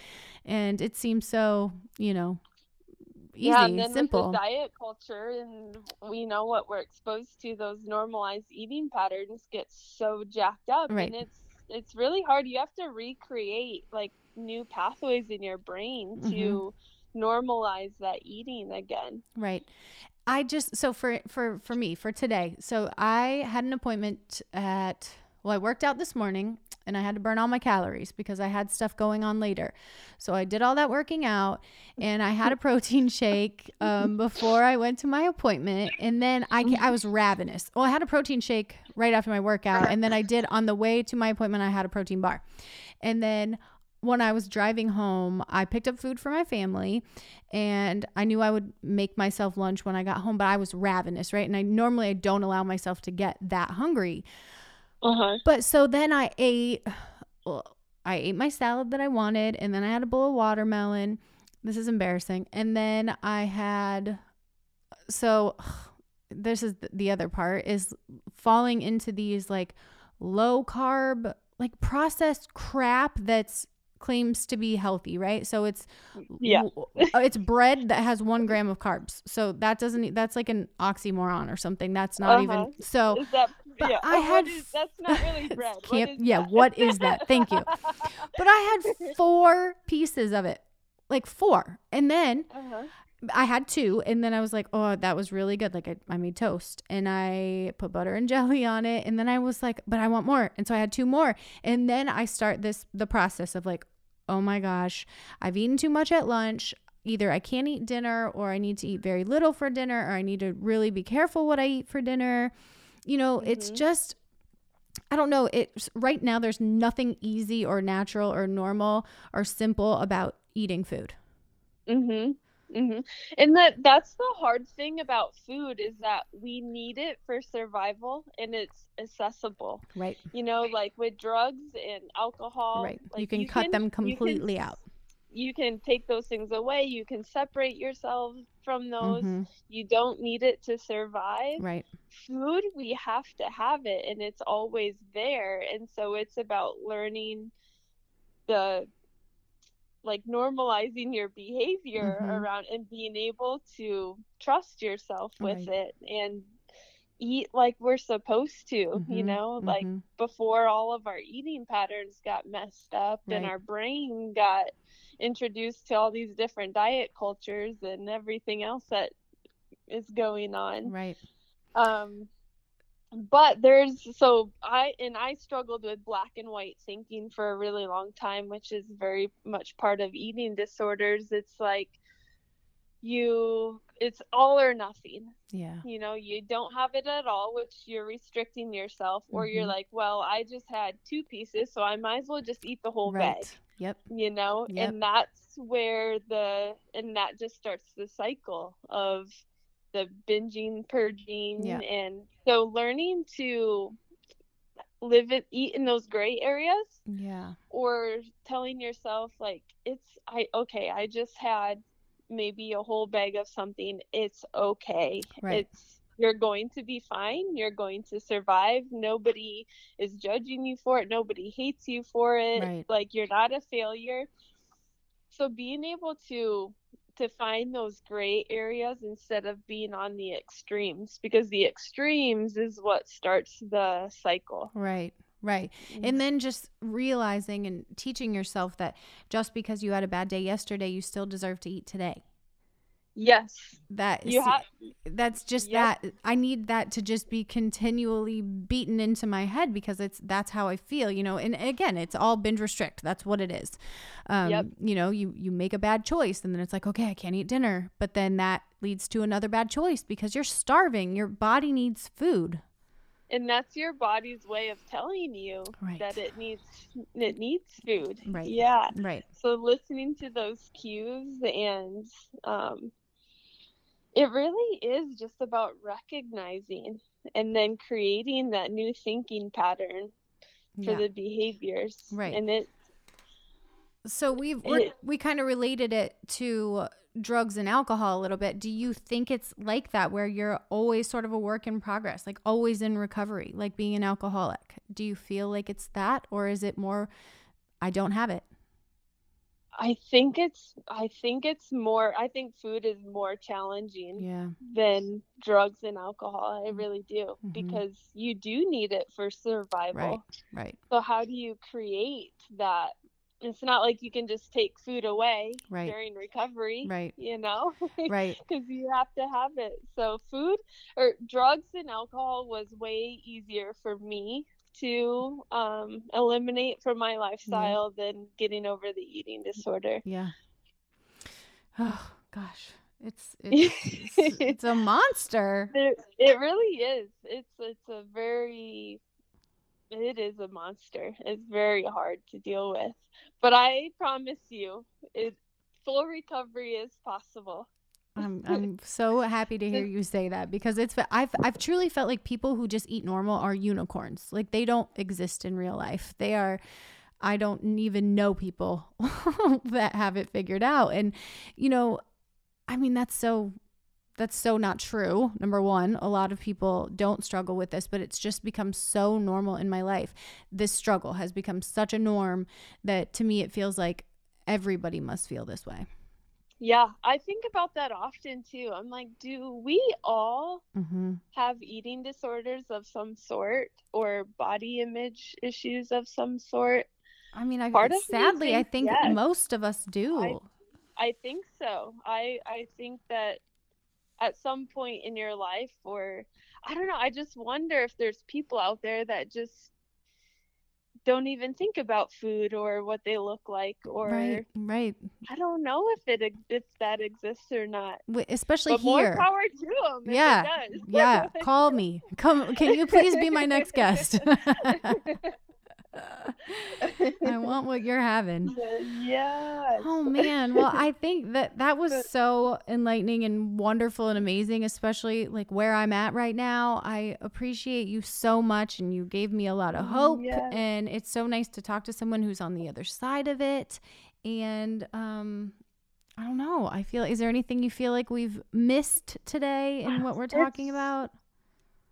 A: And it seems so, you know, easy,
B: yeah, and then
A: simple.
B: with the diet culture and we know what we're exposed to, those normalized eating patterns get so jacked up,
A: Right.
B: and it's it's really hard. You have to recreate like new pathways in your brain
A: Mm-hmm.
B: to normalize that eating again.
A: Right. I just so for for for me for today. So I had an appointment at well I worked out this morning and I had to burn all my calories because I had stuff going on later. So I did all that working out and I had a protein shake um, before I went to my appointment and then I I was ravenous. Well, I had a protein shake right after my workout and then I did on the way to my appointment I had a protein bar. And then when I was driving home, I picked up food for my family and I knew I would make myself lunch when I got home, but I was ravenous, right? And I normally I don't allow myself to get that hungry.
B: Uh huh.
A: But so then I ate well, I ate my salad that I wanted and then I had a bowl of watermelon. This is embarrassing. And then I had so this is the other part is falling into these like low carb like processed crap that's claims to be healthy right so it's
B: Yeah.
A: it's bread that has one gram of carbs so that doesn't that's like an oxymoron or something that's not
B: Uh-huh.
A: even so
B: that?
A: but
B: yeah.
A: I
B: oh,
A: had
B: What is, that's not really bread. What
A: yeah
B: that?
A: what is that thank you but i had four pieces of it like four and then
B: Uh-huh.
A: I had two, and then I was like, oh, that was really good. Like, I, I made toast and I put butter and jelly on it. And then I was like, but I want more. And so I had two more. And then I start this, the process of like, oh my gosh, I've eaten too much at lunch. Either I can't eat dinner, or I need to eat very little for dinner, or I need to really be careful what I eat for dinner. You know, it's
B: Mhm.
A: just, I don't know. It's right now, there's nothing easy or natural or normal or simple about eating food.
B: Mhm. Mhm. And that that's the hard thing about food is that we need it for survival and it's accessible.
A: Right.
B: You know, like with drugs and alcohol,
A: right.
B: like
A: you can cut them
B: you can
A: completely out.
B: you can take those things away you can separate yourself from those
A: Mhm.
B: you don't need it to survive
A: Right.
B: food we have to have it and it's always there and so it's about learning the like normalizing your behavior
A: Mhm.
B: around and being able to trust yourself with
A: Right.
B: it and eat like we're supposed to you
A: Mhm,
B: know like
A: mhm.
B: before all of our eating patterns got messed up and our brain got introduced to all these different diet cultures and everything else that is going on
A: Right.
B: um but there's so i and i struggled with black and white thinking for a really long time which is very much part of eating disorders it's like you it's all or nothing
A: Yeah.
B: you know you don't have it at all which you're restricting yourself or you're
A: Mhm.
B: like well i just had two pieces so i might as well just eat the whole
A: Right.
B: bag
A: Yep.
B: you know
A: Yep.
B: and that's where the and that just starts the cycle of the binging purging
A: Yeah.
B: and so learning to live it eat in those gray areas
A: Yeah.
B: or telling yourself like it's i okay i just had maybe a whole bag of something it's okay
A: Right.
B: it's you're going to be fine you're going to survive nobody is judging you for it nobody hates you for it
A: Right.
B: like you're not a failure so being able to to find those gray areas instead of being on the extremes because the extremes is what starts the cycle
A: Right. Right. Mm-hmm. And then just realizing and teaching yourself that just because you had a bad day yesterday, you still deserve to eat today.
B: Yes
A: That
B: you
A: see, that's just
B: Yep.
A: that I need that to just be continually beaten into my head because it's that's how I feel, you know. And again, it's all binge restrict. That's what it is. Um,
B: Yep.
A: you know, you you make a bad choice and then it's like, okay, I can't eat dinner, but then that leads to another bad choice because you're starving. Your body needs food.
B: and that's your body's way of telling you
A: Right.
B: that it needs it needs food
A: Right.
B: yeah
A: Right.
B: so listening to those cues and um it really is just about recognizing and then creating that new thinking pattern for
A: Yeah.
B: the behaviors
A: Right.
B: and it
A: So we've
B: It-
A: we kind of related it to drugs and alcohol a little bit. Do you think it's like that where you're always sort of a work in progress, like always in recovery, like being an alcoholic? Do you feel like it's that or is it more I don't have it?
B: I think it's i think it's more i think food is more challenging
A: Yeah.
B: than drugs and alcohol i
A: Mm.
B: really do
A: Mhm.
B: because you do need it for survival
A: Right. Right.
B: So how do you create that? It's not like you can just take food away
A: Right.
B: during recovery,
A: Right.
B: you know,
A: Right.
B: because you have to have it. So food or drugs and alcohol was way easier for me to um, eliminate from my lifestyle than getting over the eating disorder.
A: Yeah. Oh gosh. It's it's it's, it's a monster.
B: It, it really is. It's it's a very it is a monster. It's very hard to deal with. But I promise you, it full recovery is possible.
A: I'm I'm so happy to hear you say that because it's I've I've truly felt like people who just eat normal are unicorns. Like they don't exist in real life. They are I don't even know people that have it figured out. And you know, I mean that's so that's so not true. Number 1, a lot of people don't struggle with this, but it's just become so normal in my life. This struggle has become such a norm that to me it feels like everybody must feel this way.
B: Yeah, I think about that often too. I'm like, do we all
A: Mhm.
B: have eating disorders of some sort or body image issues of some sort?
A: I mean, I
B: Part
A: sadly, I think
B: yes.
A: most of us do.
B: I think so. I I think that at some point in your life or I don't know, I just wonder if there's people out there that just don't even think about food or what they look like or
A: right, right.
B: I don't know if it if that exists or not.
A: Especially
B: But more
A: here.
B: power to them.
A: Yeah,
B: If it does.
A: yeah, call me. Come, can you please be my next guest? I want what you're having.
B: Yeah.
A: Oh man, well I think that that was so enlightening and wonderful and amazing, especially like where I'm at right now. I appreciate you so much and you gave me a lot of hope and it's so nice to talk to someone who's on the other side of it. And um I don't know. I feel is there anything you feel like we've missed today in what we're talking
B: It's-
A: about?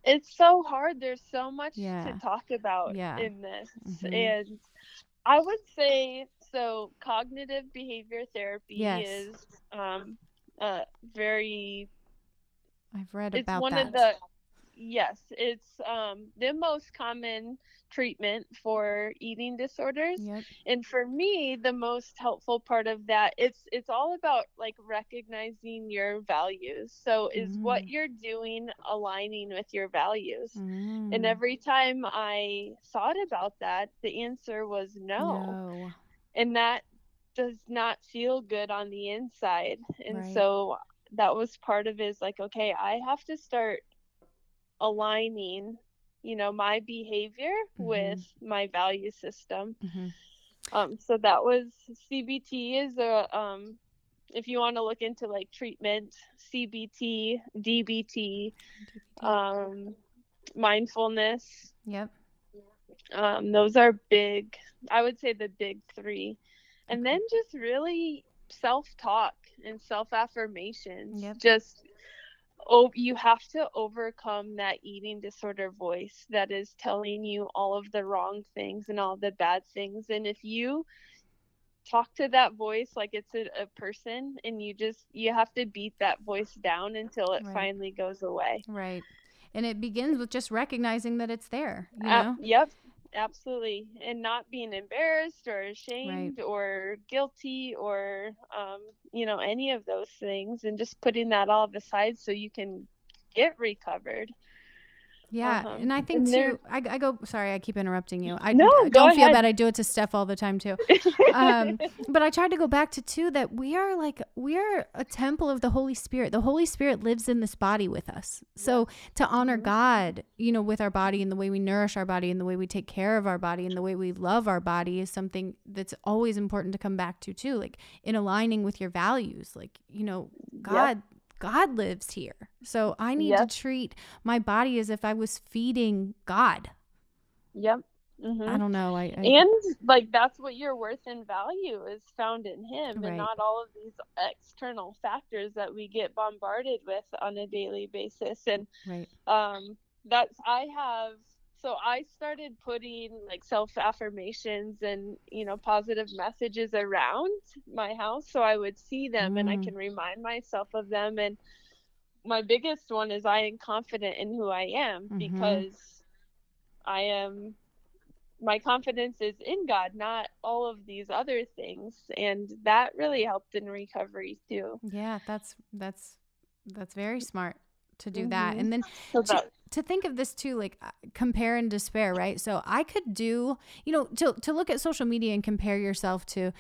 B: It's so hard. There's so much
A: Yeah.
B: to talk about
A: Yeah.
B: in this.
A: Mhm.
B: And I would say so cognitive behavior therapy
A: Yes.
B: is um uh very
A: I've read
B: it's
A: about
B: one
A: that.
B: of the yes, it's um the most common treatment for eating disorders.
A: Yep.
B: and for me the most helpful part of that it's it's all about like recognizing your values so is
A: Mm.
B: what you're doing aligning with your values
A: Mm.
B: and every time i thought about that the answer was no,
A: no.
B: and that does not feel good on the inside and
A: Right.
B: so that was part of it is like okay i have to start aligning you know my behavior
A: Mhm.
B: with my value system
A: Mhm.
B: um, so that was CBT is a um, if you want to look into like treatment, CBT, DBT, um, mindfulness.
A: Yep.
B: Um, those are big. I would say the big three, and then just really self-talk and self-affirmations.
A: Yep.
B: Just oh, you have to overcome that eating disorder voice that is telling you all of the wrong things and all the bad things. And if you talk to that voice like it's a, a person and you just you have to beat that voice down until it
A: Right.
B: finally goes away.
A: Right. And it begins with just recognizing that it's there, you know?
B: yep, absolutely. And not being embarrassed or ashamed or guilty or, um, you know, any of those things and just putting that all aside so you can get recovered.
A: Yeah.
B: Uh-huh.
A: And I think
B: And
A: too, I, I go, sorry, I keep interrupting you. I
B: No,
A: I don't feel bad. I do it to Steph all the time too. Um, but I tried to go back to too that we are like, we are a temple of the Holy Spirit. The Holy Spirit lives in this body with us. So to honor
B: Mhm.
A: God, you know, with our body and the way we nourish our body and the way we take care of our body and the way we love our body is something that's always important to come back to too. Like in aligning with your values, like, you know, God, God lives here. So I need
B: Yep.
A: to treat my body as if I was feeding God.
B: yep. Mhm.
A: I don't know. I, I
B: and like that's what your worth and value is found in him
A: Right.
B: and not all of these external factors that we get bombarded with on a daily basis and
A: right.
B: um that's i have so i started putting like self affirmations and you know positive messages around my house so i would see them and i
A: Mm.
B: can remind myself of them and my biggest one is i am confident in who i am
A: Mhm.
B: because i am my confidence is in god not all of these other things and that really helped in recovery too
A: Yeah, that's that's that's very smart to do that.
B: Mhm.
A: And then
B: so
A: to, to think of this too like uh, compare and despair right so i could do you know to, to look at social media and compare yourself to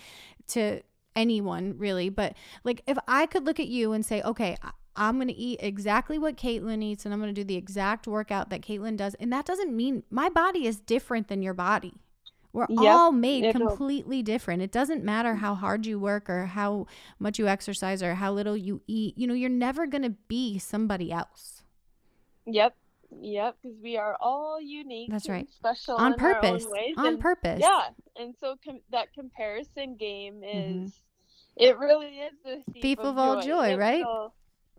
A: to anyone really but like if i could look at you and say okay I- i'm going to eat exactly what caitlin eats and i'm going to do the exact workout that caitlin does and that doesn't mean my body is different than your body we're
B: Yep,
A: all made completely different. It doesn't matter how hard you work or how much you exercise or how little you eat. You know, you're never going to be somebody else.
B: Yep. Yep. Because we are all unique.
A: That's right.
B: Special
A: on
B: in our own
A: purpose.
B: ways,
A: On
B: and-
A: purpose.
B: Yeah. And so com- that comparison game
A: Mhm.
B: is, it really is the thief,
A: Thief of all joy,
B: It
A: right?
B: will-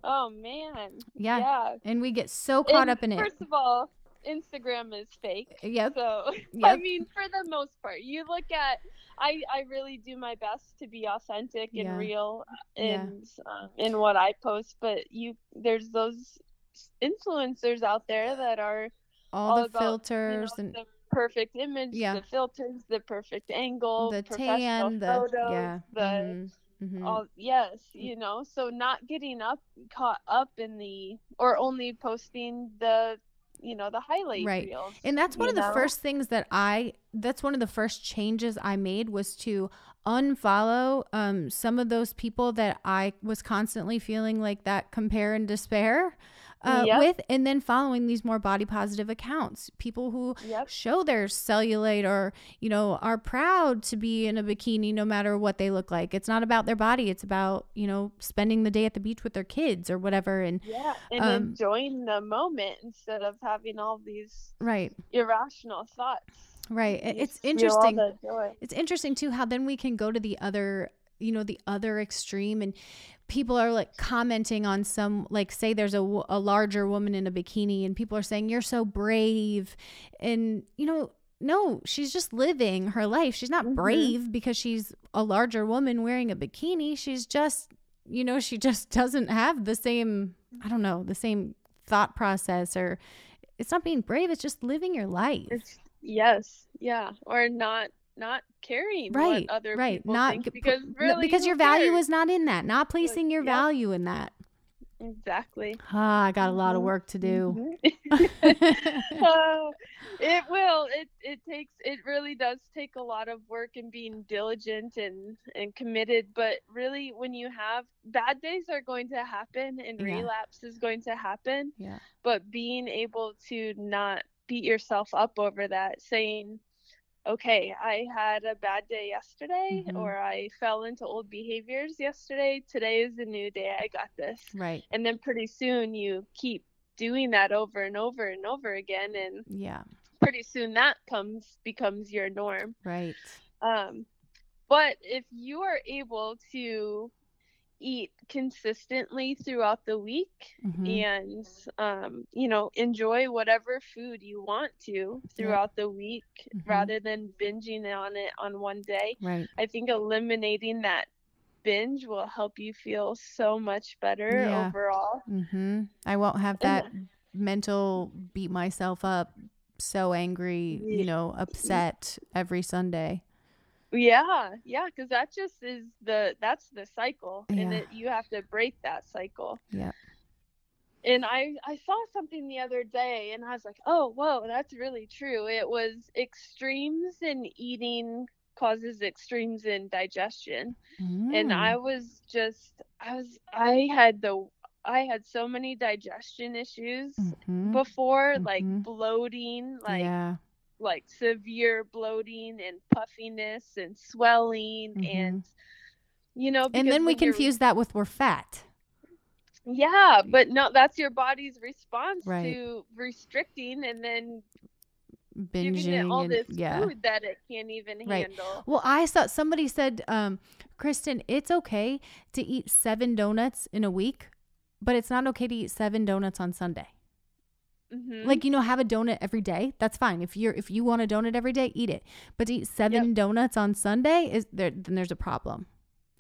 B: oh man.
A: Yeah.
B: Yeah.
A: And we get so caught
B: And
A: up in it.
B: First of all, Instagram is fake.
A: Yep.
B: So I mean, for the most part, you look at. I I really do my best to be authentic and
A: Yeah.
B: real
A: Yeah.
B: in um, in what I post, but you there's those influencers out there that are
A: All,
B: all
A: the
B: about, you know,
A: filters and
B: the perfect image,
A: Yeah.
B: the filters, the perfect angle,
A: the
B: professional
A: tan, the
B: photos,
A: yeah.
B: the
A: mhm, mhm.
B: all yes, you know, so not getting up caught up in the or only posting the you know the highlight
A: Right.
B: reels.
A: And that's one of the
B: know?
A: first things that I that's one of the first changes I made was to unfollow um, some of those people that I was constantly feeling like that compare and despair uh,
B: Yep.
A: with, and then following these more body positive accounts, people who
B: Yep.
A: show their cellulite or you know are proud to be in a bikini no matter what they look like. It's not about their body; it's about you know spending the day at the beach with their kids or whatever. And
B: Yeah, and
A: Um,
B: enjoying the moment instead of having all these
A: right,
B: irrational thoughts.
A: right. It's
B: just feel all
A: interesting. it's interesting too how then we can go to the other you know the other extreme. And people are like commenting on some like say there's a, a larger woman in a bikini and people are saying you're so brave. And you know no she's just living her life. She's not
B: Mhm.
A: brave because she's a larger woman wearing a bikini. She's just you know she just doesn't have the same i don't know the same thought process or it's not being brave it's just living your life.
B: It's yes, yeah, or not not caring
A: right
B: other
A: right
B: people
A: not
B: because
A: no,
B: really
A: because your value is not in that not placing your
B: yeah.
A: value in that
B: exactly.
A: ah i got a lot of
B: Mhm.
A: work to do
B: Mhm. Oh, it will. It it takes. It really does take a lot of work and being diligent and and committed. But really, when you have bad days are going to happen and
A: Yeah.
B: relapse is going to happen.
A: yeah
B: But being able to not beat yourself up over that, saying, "Okay, I had a bad day yesterday,
A: Mhm.
B: or I fell into old behaviors yesterday. Today is a new day. I got this."
A: right
B: and then pretty soon you keep doing that over and over and over again and
A: yeah
B: pretty soon that comes becomes your norm
A: right
B: um but if you are able to eat consistently throughout the week
A: Mhm.
B: and um you know enjoy whatever food you want to throughout the week
A: Mhm.
B: rather than binging on it on one day
A: right
B: i think eliminating that binge will help you feel so much better
A: Yeah.
B: overall
A: mm-hmm. i won't have that mental beat myself up so angry you know upset every sunday
B: Yeah, yeah, because that just is the that's the cycle, and
A: Yeah.
B: it, you have to break that cycle.
A: yeah
B: And I I saw something the other day, and I was like, oh, whoa, that's really true. It was extremes in eating causes extremes in digestion, and I
A: Mm.
B: was just I was I had the I had so many digestion issues
A: Mhm.
B: before, like
A: Mhm.
B: bloating, like
A: yeah
B: like severe bloating and puffiness and swelling
A: Mhm.
B: and you know
A: and then we confuse that with we're fat
B: yeah but no that's your body's response
A: Right.
B: to restricting and then
A: binging
B: all
A: and
B: this
A: yeah
B: food that it can't even
A: Right.
B: handle
A: Well, I saw somebody said, um, Kristen, it's okay to eat seven donuts in a week, but it's not okay to eat seven donuts on Sunday.
B: Mhm.
A: Like you know, have a donut every day. That's fine. If you're if you want a donut every day, eat it. But to eat seven donuts on Sunday is there then there's a problem.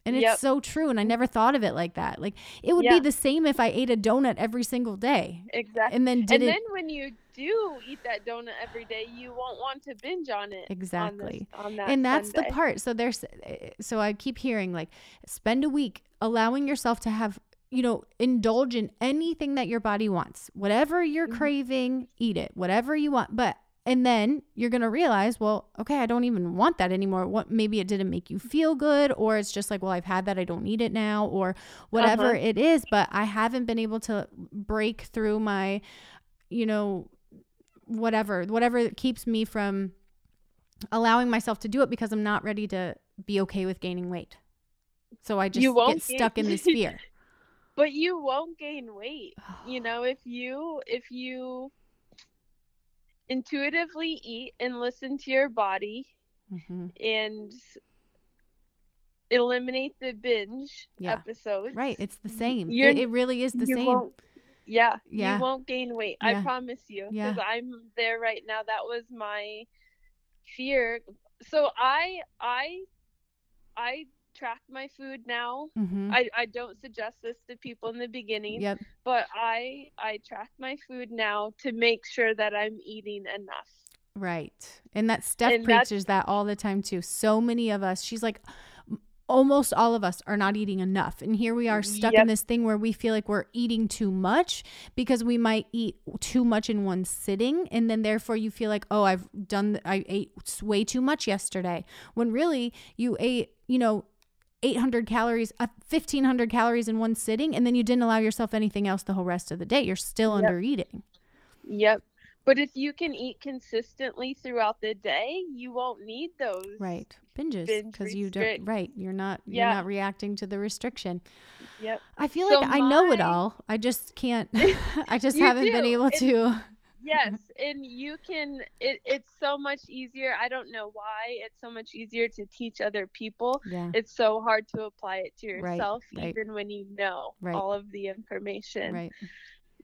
A: And it's
B: Yep.
A: so true. And I never thought of it like that. Like it would
B: Yeah.
A: be the same if I ate a donut every single day
B: exactly
A: and then
B: and
A: didn't
B: then when you do eat that donut every day you won't want to binge on it on this-
A: exactly.
B: on, that
A: and that's
B: Sunday.
A: the part so there's eh, so i keep hearing like spend a week allowing yourself to have you know indulge in anything that your body wants whatever you're
B: Mhm.
A: craving eat it whatever you want but and then you're going to realize well okay i don't even want that anymore what maybe it didn't make you feel good or it's just like well i've had that i don't need it now or whatever
B: Uh-huh.
A: it is but i haven't been able to break through my you know whatever whatever keeps me from allowing myself to do it because I'm not ready to be okay with gaining weight. So I just get stuck in this fear.
B: But you won't gain weight you know if you if you intuitively eat and listen to your body
A: Mhm.
B: and eliminate the binge
A: Yeah.
B: episodes
A: Right. It's the same. It, it really is the same.
B: yeah,
A: Yeah.
B: you won't gain weight
A: Yeah.
B: i promise you
A: Yeah.
B: because i'm there right now that was my fear so i i i track my food now
A: Mhm.
B: I, I don't suggest this to people in the beginning
A: Yep.
B: but I I track my food now to make sure that I'm eating enough.
A: Right. And that Steph
B: And
A: preaches that all the time too. So many of us, she's like, almost all of us are not eating enough. And here we are stuck in this thing where we feel like we're eating too much because we might eat too much in one sitting. And then therefore you feel like, oh, I've done, I ate way too much yesterday. When really you ate, you know, 800 calories, uh, 1500 calories in one sitting. And then you didn't allow yourself anything else the whole rest of the day. You're still
B: Yep.
A: under eating.
B: Yep. But if you can eat consistently throughout the day, you won't need those.
A: Right. Binges.
B: Binge
A: Because you don't, right. You're not,
B: yeah.
A: you're not reacting to the restriction.
B: Yep.
A: I feel
B: So
A: like I know it all. I just can't. I just haven't been able
B: And-
A: to.
B: Yes, and you can. It, it's so much easier. I don't know why. It's so much easier to teach other people.
A: Yeah.
B: It's so hard to apply it to yourself,
A: right.
B: even when you know
A: Right.
B: all of the information.
A: Right.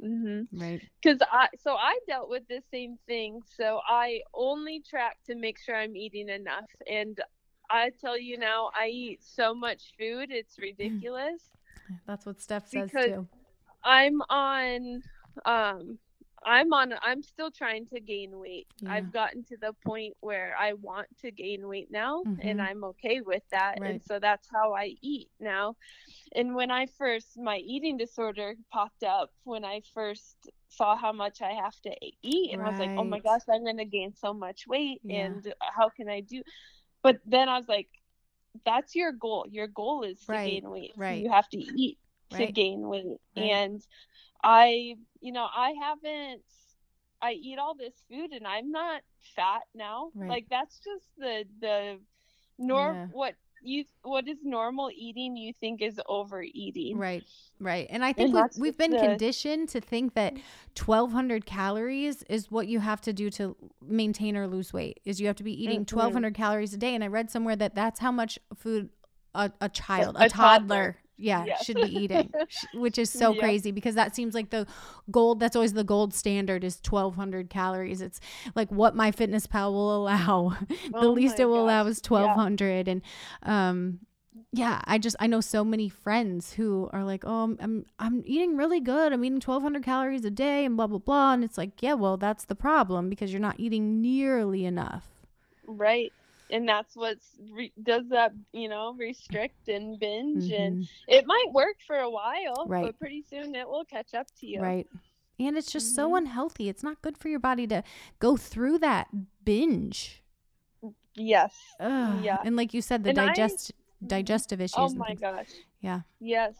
B: hmm
A: Right.
B: because I so I dealt with the same thing. So I only track to make sure I'm eating enough, and I tell you now, I eat so much food, it's ridiculous.
A: That's what Steph says too.
B: I'm on, um, I'm on. I'm still trying to gain weight.
A: Yeah.
B: I've gotten to the point where I want to gain weight now,
A: Mhm.
B: and I'm okay with that.
A: Right.
B: And so that's how I eat now. And when I first, my eating disorder popped up when I first saw how much I have to eat, and I was like, oh my gosh, I'm gonna gain so much weight,
A: Yeah.
B: and how can I do? But then I was like, that's your goal. Your goal is to
A: Right,
B: gain weight.
A: Right.
B: you have to eat to
A: Right.
B: gain weight.
A: Right.
B: And I, you know, I haven't. I eat all this food and I'm not fat now.
A: Right.
B: Like that's just the the norm.
A: Yeah.
B: What you what is normal eating you think is overeating.
A: Right. Right. And I think
B: And
A: we've, we've been
B: the-
A: conditioned to think that 1200 calories is what you have to do to maintain or lose weight is you have to be eating
B: Mhm.
A: 1200 calories a day and I read somewhere that that's how much food a, a child,
B: A
A: a, toddler,
B: toddler.
A: Yeah,
B: Yes.
A: should be eating, which is so
B: Yep.
A: crazy because that seems like the gold. That's always the gold standard is 1200 calories. It's like what MyFitnessPal will allow. the
B: Oh
A: least it will allow is 1200 and um yeah i just i know so many friends who are like oh I'm, I'm i'm eating really good i'm eating 1200 calories a day and blah blah blah and it's like yeah well that's the problem because you're not eating nearly enough
B: Right. And that's what's re- does that you know restrict and binge and
A: Mhm.
B: it might work for a while,
A: Right.
B: but pretty soon it will catch up to you.
A: right and it's just so
B: Mhm.
A: unhealthy it's not good for your body to go through that binge
B: Yes.
A: Ugh.
B: Yeah.
A: and like you said the
B: And I-
A: digest digestive issues
B: Oh my gosh.
A: Yeah.
B: Yes.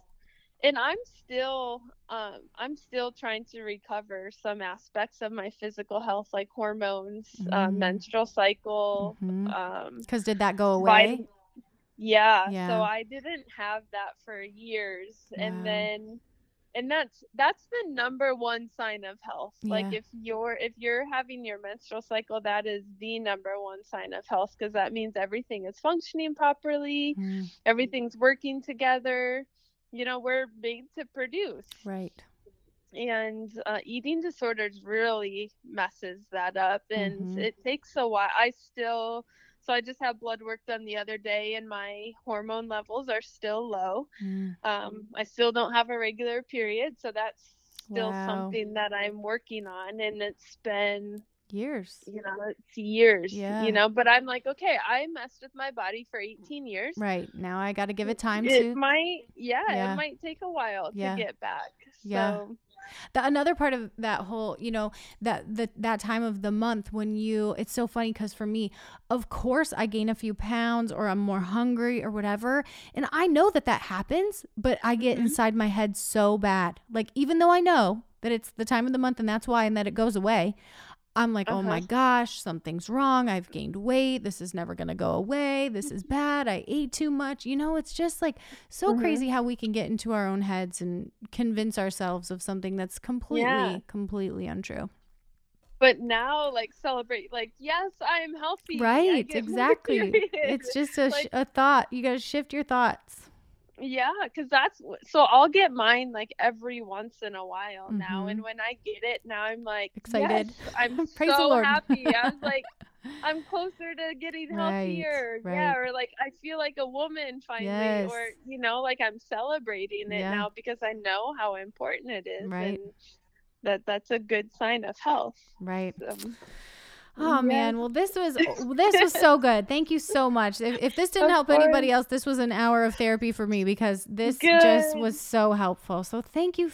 B: And I'm still um I'm still trying to recover some aspects of my physical health like hormones, uh,
A: Mhm.
B: menstrual cycle,
A: Mhm.
B: um
A: because did that go away
B: vit- yeah,
A: Yeah.
B: So I didn't have that for years
A: Wow.
B: and then and that's that's the number one sign of health. Like if you're if you're having your menstrual cycle, that is the number one sign of health because that means everything is functioning properly
A: Mm,
B: everything's working together. You know, we're made to produce.
A: right
B: And uh, eating disorders really messes that up. And
A: Mhm.
B: it takes a while. I still, so I just had blood work done the other day, and my hormone levels are still low.
A: Mm,
B: Um, I still don't have a regular period. So that's still
A: Wow.
B: something that I'm working on. And it's been
A: years
B: you know it's years
A: Yeah.
B: you know but i'm like okay i messed with my body for 18 years
A: Right. Now I got to give it time
B: it
A: to.
B: might yeah,
A: Yeah.
B: it might take a while
A: Yeah.
B: to get back
A: Yeah.
B: so
A: The, another part of that whole, you know, that the, that time of the month when you, it's so funny because for me, of course, I gain a few pounds or I'm more hungry or whatever. And I know that that happens, but I get
B: Mhm.
A: inside my head so bad. Like, even though I know that it's the time of the month and that's why and that it goes away, I'm like, oh my
B: Uh-huh.
A: gosh, something's wrong. I've gained weight. This is never going to go away. This is bad. I ate too much. You know, it's just like so
B: Mhm.
A: crazy how we can get into our own heads and convince ourselves of something that's completely,
B: Yeah.
A: completely untrue.
B: but now like celebrate like yes i am healthy
A: Right. Exactly. It's just a, sh-
B: Like-
A: a thought. You got to shift your thoughts.
B: Yeah because that's so i'll get mine like every once in a while now
A: Mhm.
B: and when i get it now i'm like
A: Excited.
B: yes, i'm so happy i was like i'm closer to getting
A: Right,
B: healthier
A: right.
B: yeah or like i feel like a woman finally
A: Yes.
B: or you know like i'm celebrating it
A: Yeah.
B: now because i know how important it is
A: Right.
B: and that that's a good sign of health
A: Right.
B: so,
A: Oh man, well this was this was so good. Thank you so much. If, if this didn't
B: Of
A: help anybody else, this was an hour of therapy for me because this
B: Good.
A: just was so helpful. So thank you,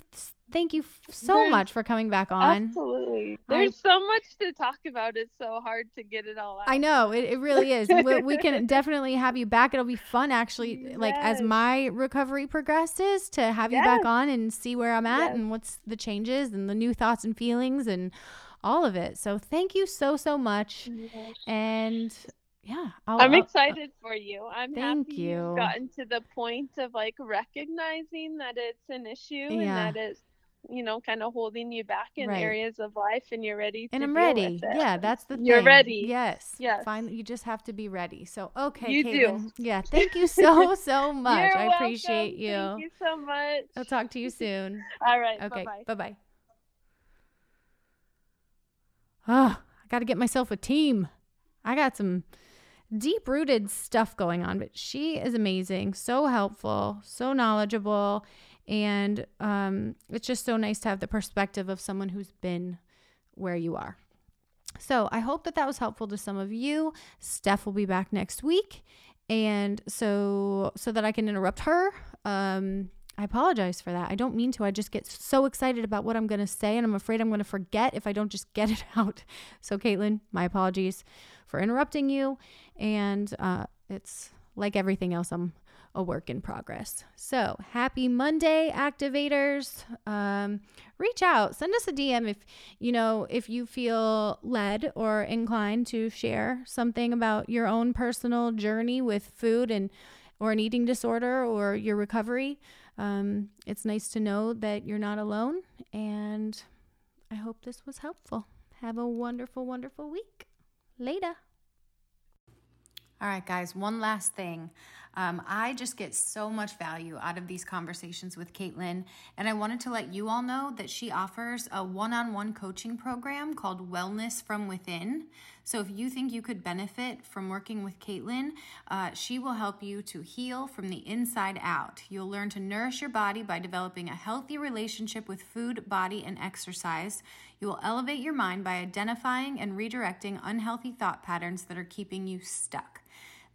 A: thank you so
B: There's-
A: much for coming back on.
B: Absolutely.
A: I-
B: There's so much to talk about. It's so hard to get it all out.
A: I know it, it really is. we, we can definitely have you back. It'll be fun, actually. Like as my recovery progresses, to have you back on and see where I'm at
B: Yes.
A: and what's the changes and the new thoughts and feelings and all of it. So thank you so so much.
B: Yes.
A: And yeah, I'll,
B: I'm
A: I'll-
B: excited for you. I'm
A: Thank
B: happy
A: you.
B: you've gotten to the point of like recognizing that it's an issue
A: Yeah.
B: and that it's you know kind of holding you back in
A: Right.
B: areas of life and you're ready to
A: and I'm
B: deal
A: ready.
B: with it.
A: Yeah, that's the thing.
B: You're ready.
A: Yes.
B: Yes.
A: Fine. You just have to be ready. So okay,
B: You do.
A: Yeah. Thank you so so much.
B: You're
A: I
B: welcome.
A: appreciate you.
B: Thank you so much.
A: I'll talk to you soon.
B: All right.
A: Okay.
B: Bye-bye.
A: Bye Oh, I got to get myself a team. I got some deep rooted stuff going on, but she is amazing, so helpful, so knowledgeable. And um, it's just so nice to have the perspective of someone who's been where you are. So I hope that that was helpful to some of you. Steph will be back next week, and so so that I can interrupt her. Um, I apologize for that. I don't mean to. I just get so excited about what I'm going to say, and I'm afraid I'm going to forget if I don't just get it out. So, Caitlin, my apologies for interrupting you. And uh, it's like everything else, I'm a work in progress. So, happy Monday, activators. Um, reach out, send us a DM if you know if you feel led or inclined to share something about your own personal journey with food and or an eating disorder or your recovery. Um, it's nice to know that you're not alone, and I hope this was helpful. Have a wonderful, wonderful week. Later. All right, guys, one last thing. Um, I just get so much value out of these conversations with Caitlin, and I wanted to let you all know that she offers a one on one coaching program called Wellness from Within. So, if you think you could benefit from working with Caitlin, uh, she will help you to heal from the inside out. You'll learn to nourish your body by developing a healthy relationship with food, body, and exercise. You will elevate your mind by identifying and redirecting unhealthy thought patterns that are keeping you stuck.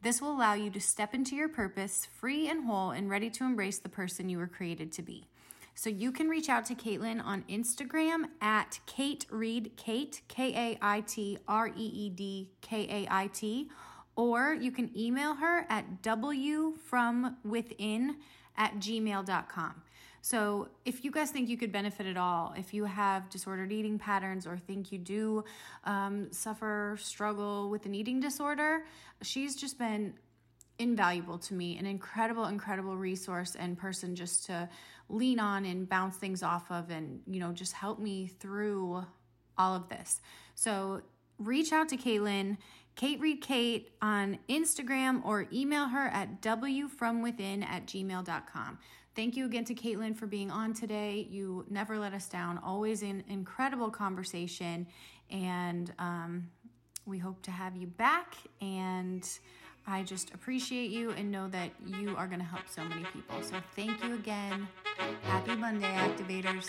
A: This will allow you to step into your purpose free and whole and ready to embrace the person you were created to be. So you can reach out to Caitlin on Instagram at Kait Reed Kait, K A I T R E E D K A I T, or you can email her at wfromwithin at gmail.com. So, if you guys think you could benefit at all, if you have disordered eating patterns or think you do um, suffer, struggle with an eating disorder, she's just been invaluable to me, an incredible, incredible resource and person just to lean on and bounce things off of and, you know, just help me through all of this. So, reach out to Caitlin. Kait Reed Kait on Instagram or email her at wfromwithin at gmail.com. Thank you again to Caitlin for being on today. You never let us down, always an incredible conversation. And um, we hope to have you back. And I just appreciate you and know that you are going to help so many people. So thank you again. Happy Monday, activators.